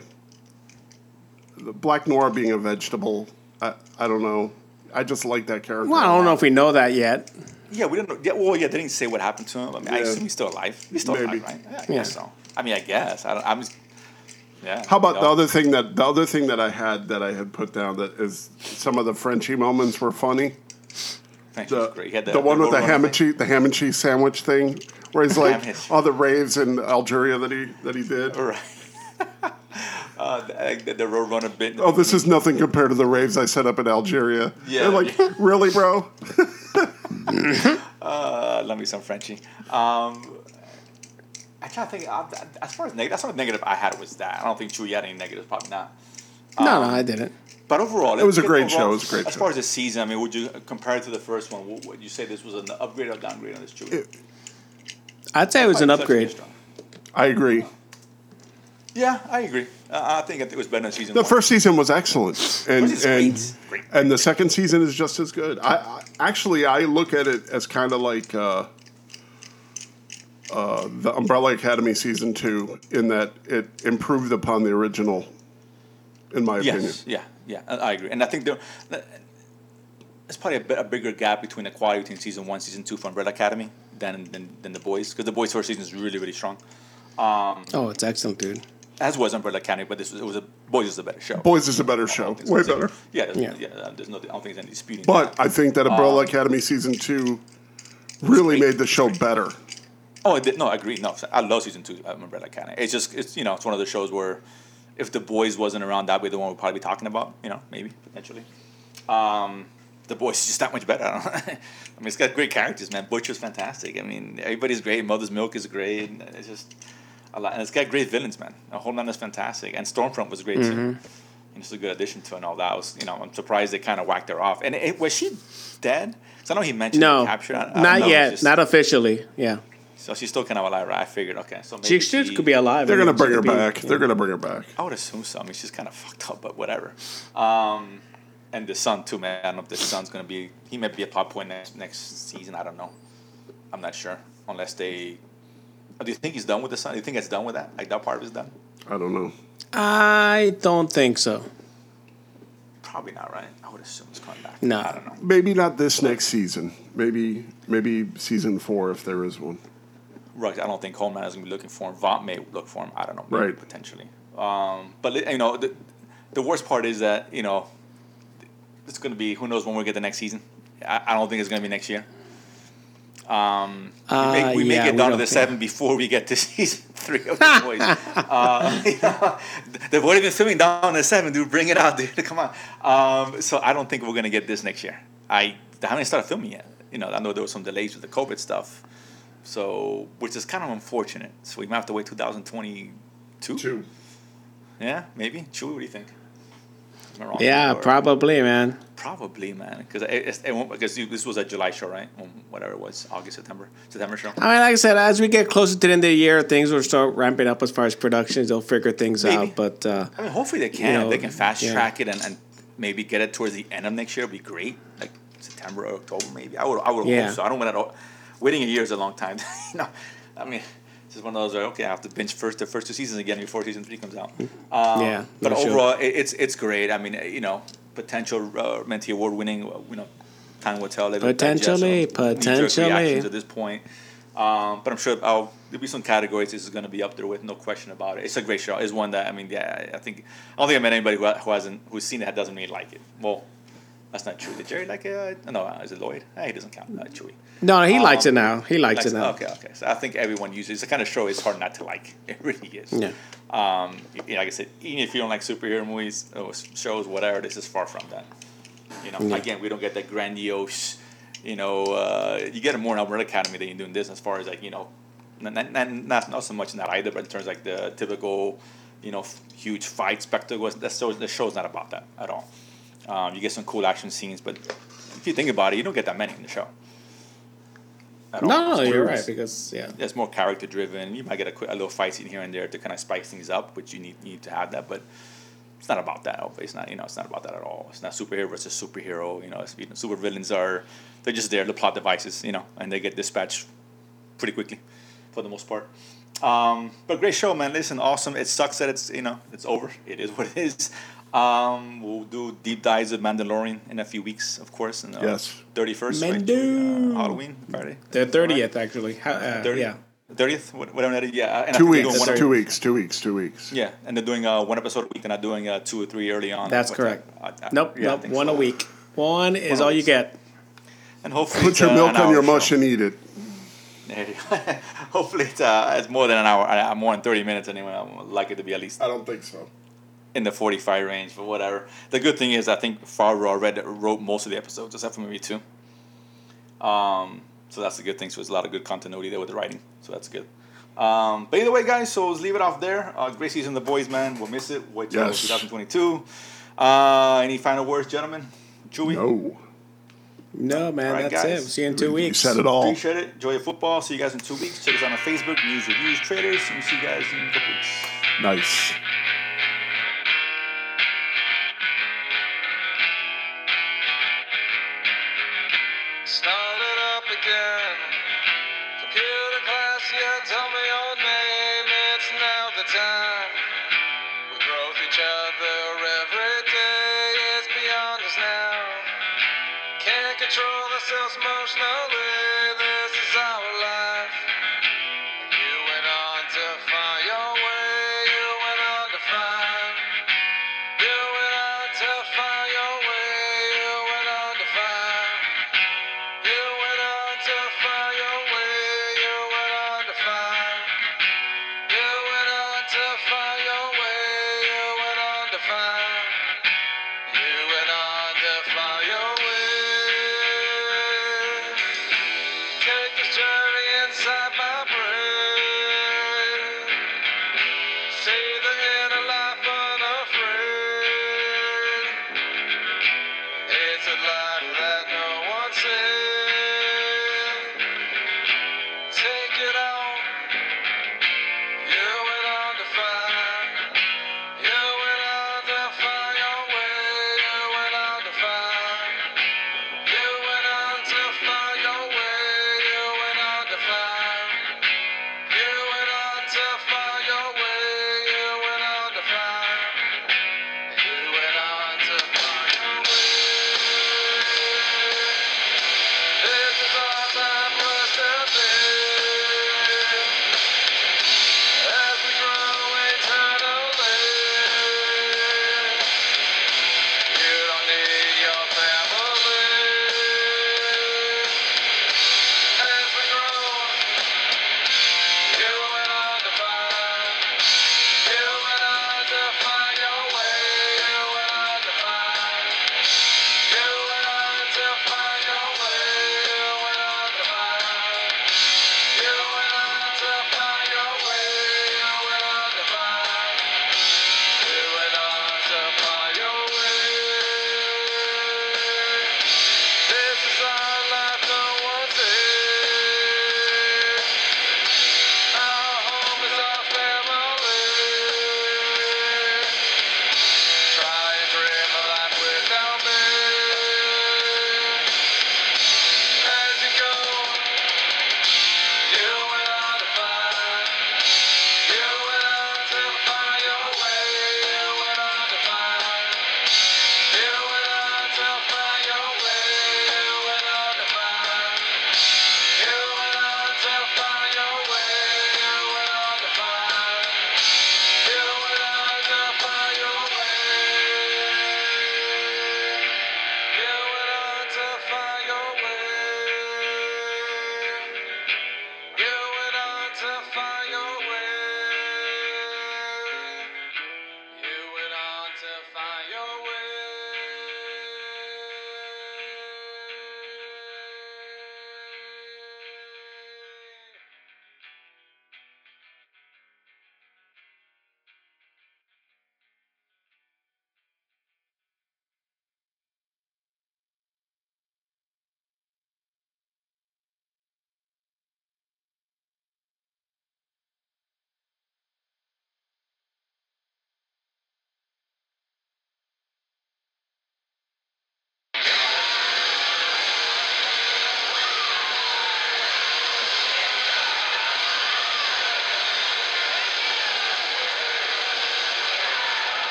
Speaker 4: the Black Noir being a vegetable. I, I don't know. I just like that character.
Speaker 3: well, I don't know if we know that yet.
Speaker 2: Yeah, we didn't know. Yeah, well, yeah, they didn't say what happened to him. I mean, I
Speaker 4: Yeah.
Speaker 2: assume he's still alive. He's still
Speaker 4: Maybe.
Speaker 2: alive, right? Yeah, I
Speaker 3: Yeah.
Speaker 2: guess so. I mean, I guess. I don't, I'm just, Yeah.
Speaker 4: How about the other thing that the other thing that I had that I had put down that is some of the Frenchie moments were funny.
Speaker 2: Thanks,
Speaker 4: The,
Speaker 2: great. He had
Speaker 4: the, one with the
Speaker 2: Roadrunner
Speaker 4: ham and
Speaker 2: thing.
Speaker 4: cheese the ham and cheese sandwich thing, where he's like
Speaker 2: and cheese.
Speaker 4: all the raves in Algeria that he that he did.
Speaker 2: Right. uh, the, the, the Roadrunner bit.
Speaker 4: Oh, this is nothing compared to the raves I set up in Algeria.
Speaker 2: Yeah.
Speaker 4: They're like, really, bro?
Speaker 2: Uh, love me some Frenchie. Um, I try to think. Uh, as far as negative, that's sort of negative I had was that. I don't think Chewie had any negatives. Probably not.
Speaker 3: no,
Speaker 2: Um,
Speaker 3: no, I didn't.
Speaker 2: But overall,
Speaker 4: It was a great
Speaker 2: get
Speaker 4: show, it was a great show.
Speaker 2: As
Speaker 4: show.
Speaker 2: far as the season, I mean, would you compare it to the first one? Would, would you say this was an upgrade or downgrade on this Chewie?
Speaker 3: I'd say it was an upgrade.
Speaker 4: I agree.
Speaker 2: Yeah, I agree. Uh, I think it was better than season
Speaker 4: The
Speaker 2: one.
Speaker 4: first season was excellent, and
Speaker 2: First is
Speaker 4: and
Speaker 2: great. Great.
Speaker 4: and the second season is just as good. I, I actually I look at it as kind of like uh, uh, the Umbrella Academy season two, in that it improved upon the original, in my opinion.
Speaker 2: Yes, yeah, yeah, I I agree, and I think there, there's probably a, bit, a bigger gap between the quality between season one, season two for Umbrella Academy than than, than the boys because the boys' first season is really really strong,
Speaker 3: Oh, it's excellent, dude.
Speaker 2: As was Umbrella Academy, but this was it was a boys is a better show.
Speaker 4: Boys is a better show,
Speaker 2: don't
Speaker 4: way
Speaker 2: so.
Speaker 4: better.
Speaker 2: Yeah, there's,
Speaker 3: Yeah.
Speaker 2: yeah. there's no, I don't think there's any disputing.
Speaker 4: But
Speaker 2: that.
Speaker 4: I think that Umbrella Academy season two really made the show better.
Speaker 2: Oh, it did- no, I agree. No, I love season two of Umbrella Academy. It's just, it's you know, it's one of the shows where if the boys wasn't around, that'd be the one we'd probably be talking about. You know, maybe potentially. Um, the boys is just that much better. I, mean, it's got great characters, man. Butcher's fantastic. I mean, everybody's great. Mother's Milk is great. It's just a lot, and it's got great villains, man. The whole line is fantastic, and Stormfront was great too. And it's a good addition to it and all that. I was, you know, I'm surprised they kind of whacked her off. And it, was she dead? Because I know he mentioned
Speaker 3: No,
Speaker 2: the capture. I- I
Speaker 3: not
Speaker 2: know,
Speaker 3: yet.
Speaker 2: just-
Speaker 3: Not officially. Yeah,
Speaker 2: so she's still kind of alive, right? I figured, okay. So maybe
Speaker 3: she, she could be alive.
Speaker 4: They're gonna bring her
Speaker 3: could be-
Speaker 4: back. They're gonna bring her back.
Speaker 2: I would assume so. I mean, she's kind of fucked up, but whatever. Um, and the son too, man. I don't know if the son's gonna be. He might be a plot point next next season. I don't know. I'm not sure unless they. Do you think he's done with the son? Do you think it's done with that? Like that part of is done?
Speaker 4: I don't know.
Speaker 3: I don't think so.
Speaker 2: Probably not, right? I would assume he's coming back.
Speaker 3: No.
Speaker 2: I don't know.
Speaker 4: Maybe not this next season. Maybe maybe season four if there is one.
Speaker 2: Right. I don't think Coleman is gonna be looking for him. Vought may look for him. I don't know. Maybe
Speaker 4: Right.
Speaker 2: Potentially. Um, but you know, the, the worst part is that you know, it's gonna be who knows when we get the next season. I, I don't think it's gonna be next year. Um, we
Speaker 3: Uh,
Speaker 2: may, we may
Speaker 3: yeah,
Speaker 2: get
Speaker 3: we
Speaker 2: down to
Speaker 3: don't-
Speaker 2: the seven before we get to season three of the boys. uh, you know, they've already been filming down to seven, dude. Bring it out, dude. Come on. Um, so I don't think we're gonna get this next year. I they haven't started filming yet. You know, I know there was some delays with the COVID stuff, so which is kind of unfortunate. So we might have to wait 2022.
Speaker 4: Two.
Speaker 2: Yeah, maybe. Chewie, what do you think? Am I wrong?
Speaker 3: Yeah, probably, man.
Speaker 2: Probably, man, because it, it, because this was a July show, right? Um, whatever it was, August, September, September show.
Speaker 3: I mean, like I said, as we get closer to the end of the year, things will start ramping up as far as productions. They'll figure things
Speaker 2: Maybe.
Speaker 3: out. But uh,
Speaker 2: I mean, hopefully they can.
Speaker 3: know,
Speaker 2: they can fast
Speaker 3: yeah.
Speaker 2: track it and, and maybe get it towards the end of next year. It'd be great, like September or October, maybe. I would, I would
Speaker 3: Yeah.
Speaker 2: hope so. I don't want that. Waiting a year is a long time. you know, I mean, it's just one of those. Where, okay, I have to binge first the first two seasons again before season three comes out. Um,
Speaker 3: Yeah,
Speaker 2: but
Speaker 3: sure.
Speaker 2: overall, it, it's it's great. I mean, you know, potential uh, Menti Award winning. uh, You know, time will tell.
Speaker 3: Potentially, potentially.
Speaker 2: at this point. Um, but I'm sure I'll, there'll be some categories this is going to be up there with, no question about it. It's a great show. It's one that I mean, yeah, I think I don't think I met anybody who, who hasn't who's seen it that doesn't really like it. Well, that's not true. Did Jerry like it? Uh, no, uh, is it Lloyd? Eh, he doesn't count. Uh, Chewy.
Speaker 3: no, he likes it
Speaker 2: Um,
Speaker 3: now. He likes
Speaker 2: Likes
Speaker 3: it now.
Speaker 2: Okay, okay. So I think everyone uses. It's the kind of show it's hard not to like. It really is.
Speaker 3: Yeah.
Speaker 2: Um, y- like I said, even if you don't like superhero movies or shows, whatever, this is far from that. You know,
Speaker 3: Yeah.
Speaker 2: again, we don't get that grandiose. You know, uh, you get it more in Umbrella Academy than you do in this, as far as like you know, not not, not, not, so much in that either, but in terms of like the typical, you know, f- huge fight spectacle. That show, the show's not about that at all. Um, you get some cool action scenes, but if you think about it, you don't get that many in the show.
Speaker 3: No, no, you're right because yeah.
Speaker 2: it's more character driven. You might get a, quick, a little fight scene here and there to kind of spice things up, which you need you need to have that. But it's not about that. It's not you know it's not about that at all. It's not superhero versus superhero. You know, it's, you know super villains are they're just there, the plot devices. You know, and they get dispatched pretty quickly for the most part. Um, but great show, man. Listen, awesome. It sucks that it's you know it's over. It is what it is. Um, we'll do deep dives of Mandalorian in a few weeks, of course. And, uh,
Speaker 4: Yes.
Speaker 2: thirty first,
Speaker 3: Mando.
Speaker 2: uh, Halloween Friday.
Speaker 3: The thirtieth actually. How- Uh,
Speaker 2: 30?
Speaker 3: yeah.
Speaker 2: thirtieth, whatever that is. Yeah, and
Speaker 4: Two weeks,
Speaker 2: one-
Speaker 4: two weeks, two weeks, two weeks.
Speaker 2: Yeah, and they're doing uh, one episode a week. And they're not doing uh, two or three early on.
Speaker 3: That's correct.
Speaker 2: uh, I- I-
Speaker 3: Nope,
Speaker 2: yeah,
Speaker 3: nope. One
Speaker 2: so.
Speaker 3: a week. One is
Speaker 2: One
Speaker 3: all you get.
Speaker 2: And hopefully,
Speaker 4: Put your
Speaker 2: uh,
Speaker 4: milk on your
Speaker 2: hour show.
Speaker 4: mush and eat it.
Speaker 2: There you go. hopefully, it's, uh, it's more than an hour. uh, More than thirty minutes anyway. I like it to be at least
Speaker 4: I don't think so.
Speaker 2: In the forty-five range, but whatever. The good thing is, I think Favreau already wrote most of the episodes, except for maybe two. Um, so that's a good thing. So there's a lot of good continuity there with the writing. So that's good. Um, but either way, guys, so let's leave it off there. Uh, great season, the boys, man. We'll miss it. Wait till
Speaker 4: Yes.
Speaker 2: 2022. Uh, any final words, gentlemen? Chewy?
Speaker 4: No.
Speaker 3: No, man,
Speaker 2: All right,
Speaker 3: that's
Speaker 2: guys.
Speaker 3: it. We'll see you in two
Speaker 4: You
Speaker 3: weeks.
Speaker 4: said it all.
Speaker 2: Appreciate it. Enjoy your football. See you guys in two weeks. Check us out on Facebook, News Reviews Traders, and see you guys in a couple weeks.
Speaker 4: Nice.
Speaker 5: Ourselves emotionally.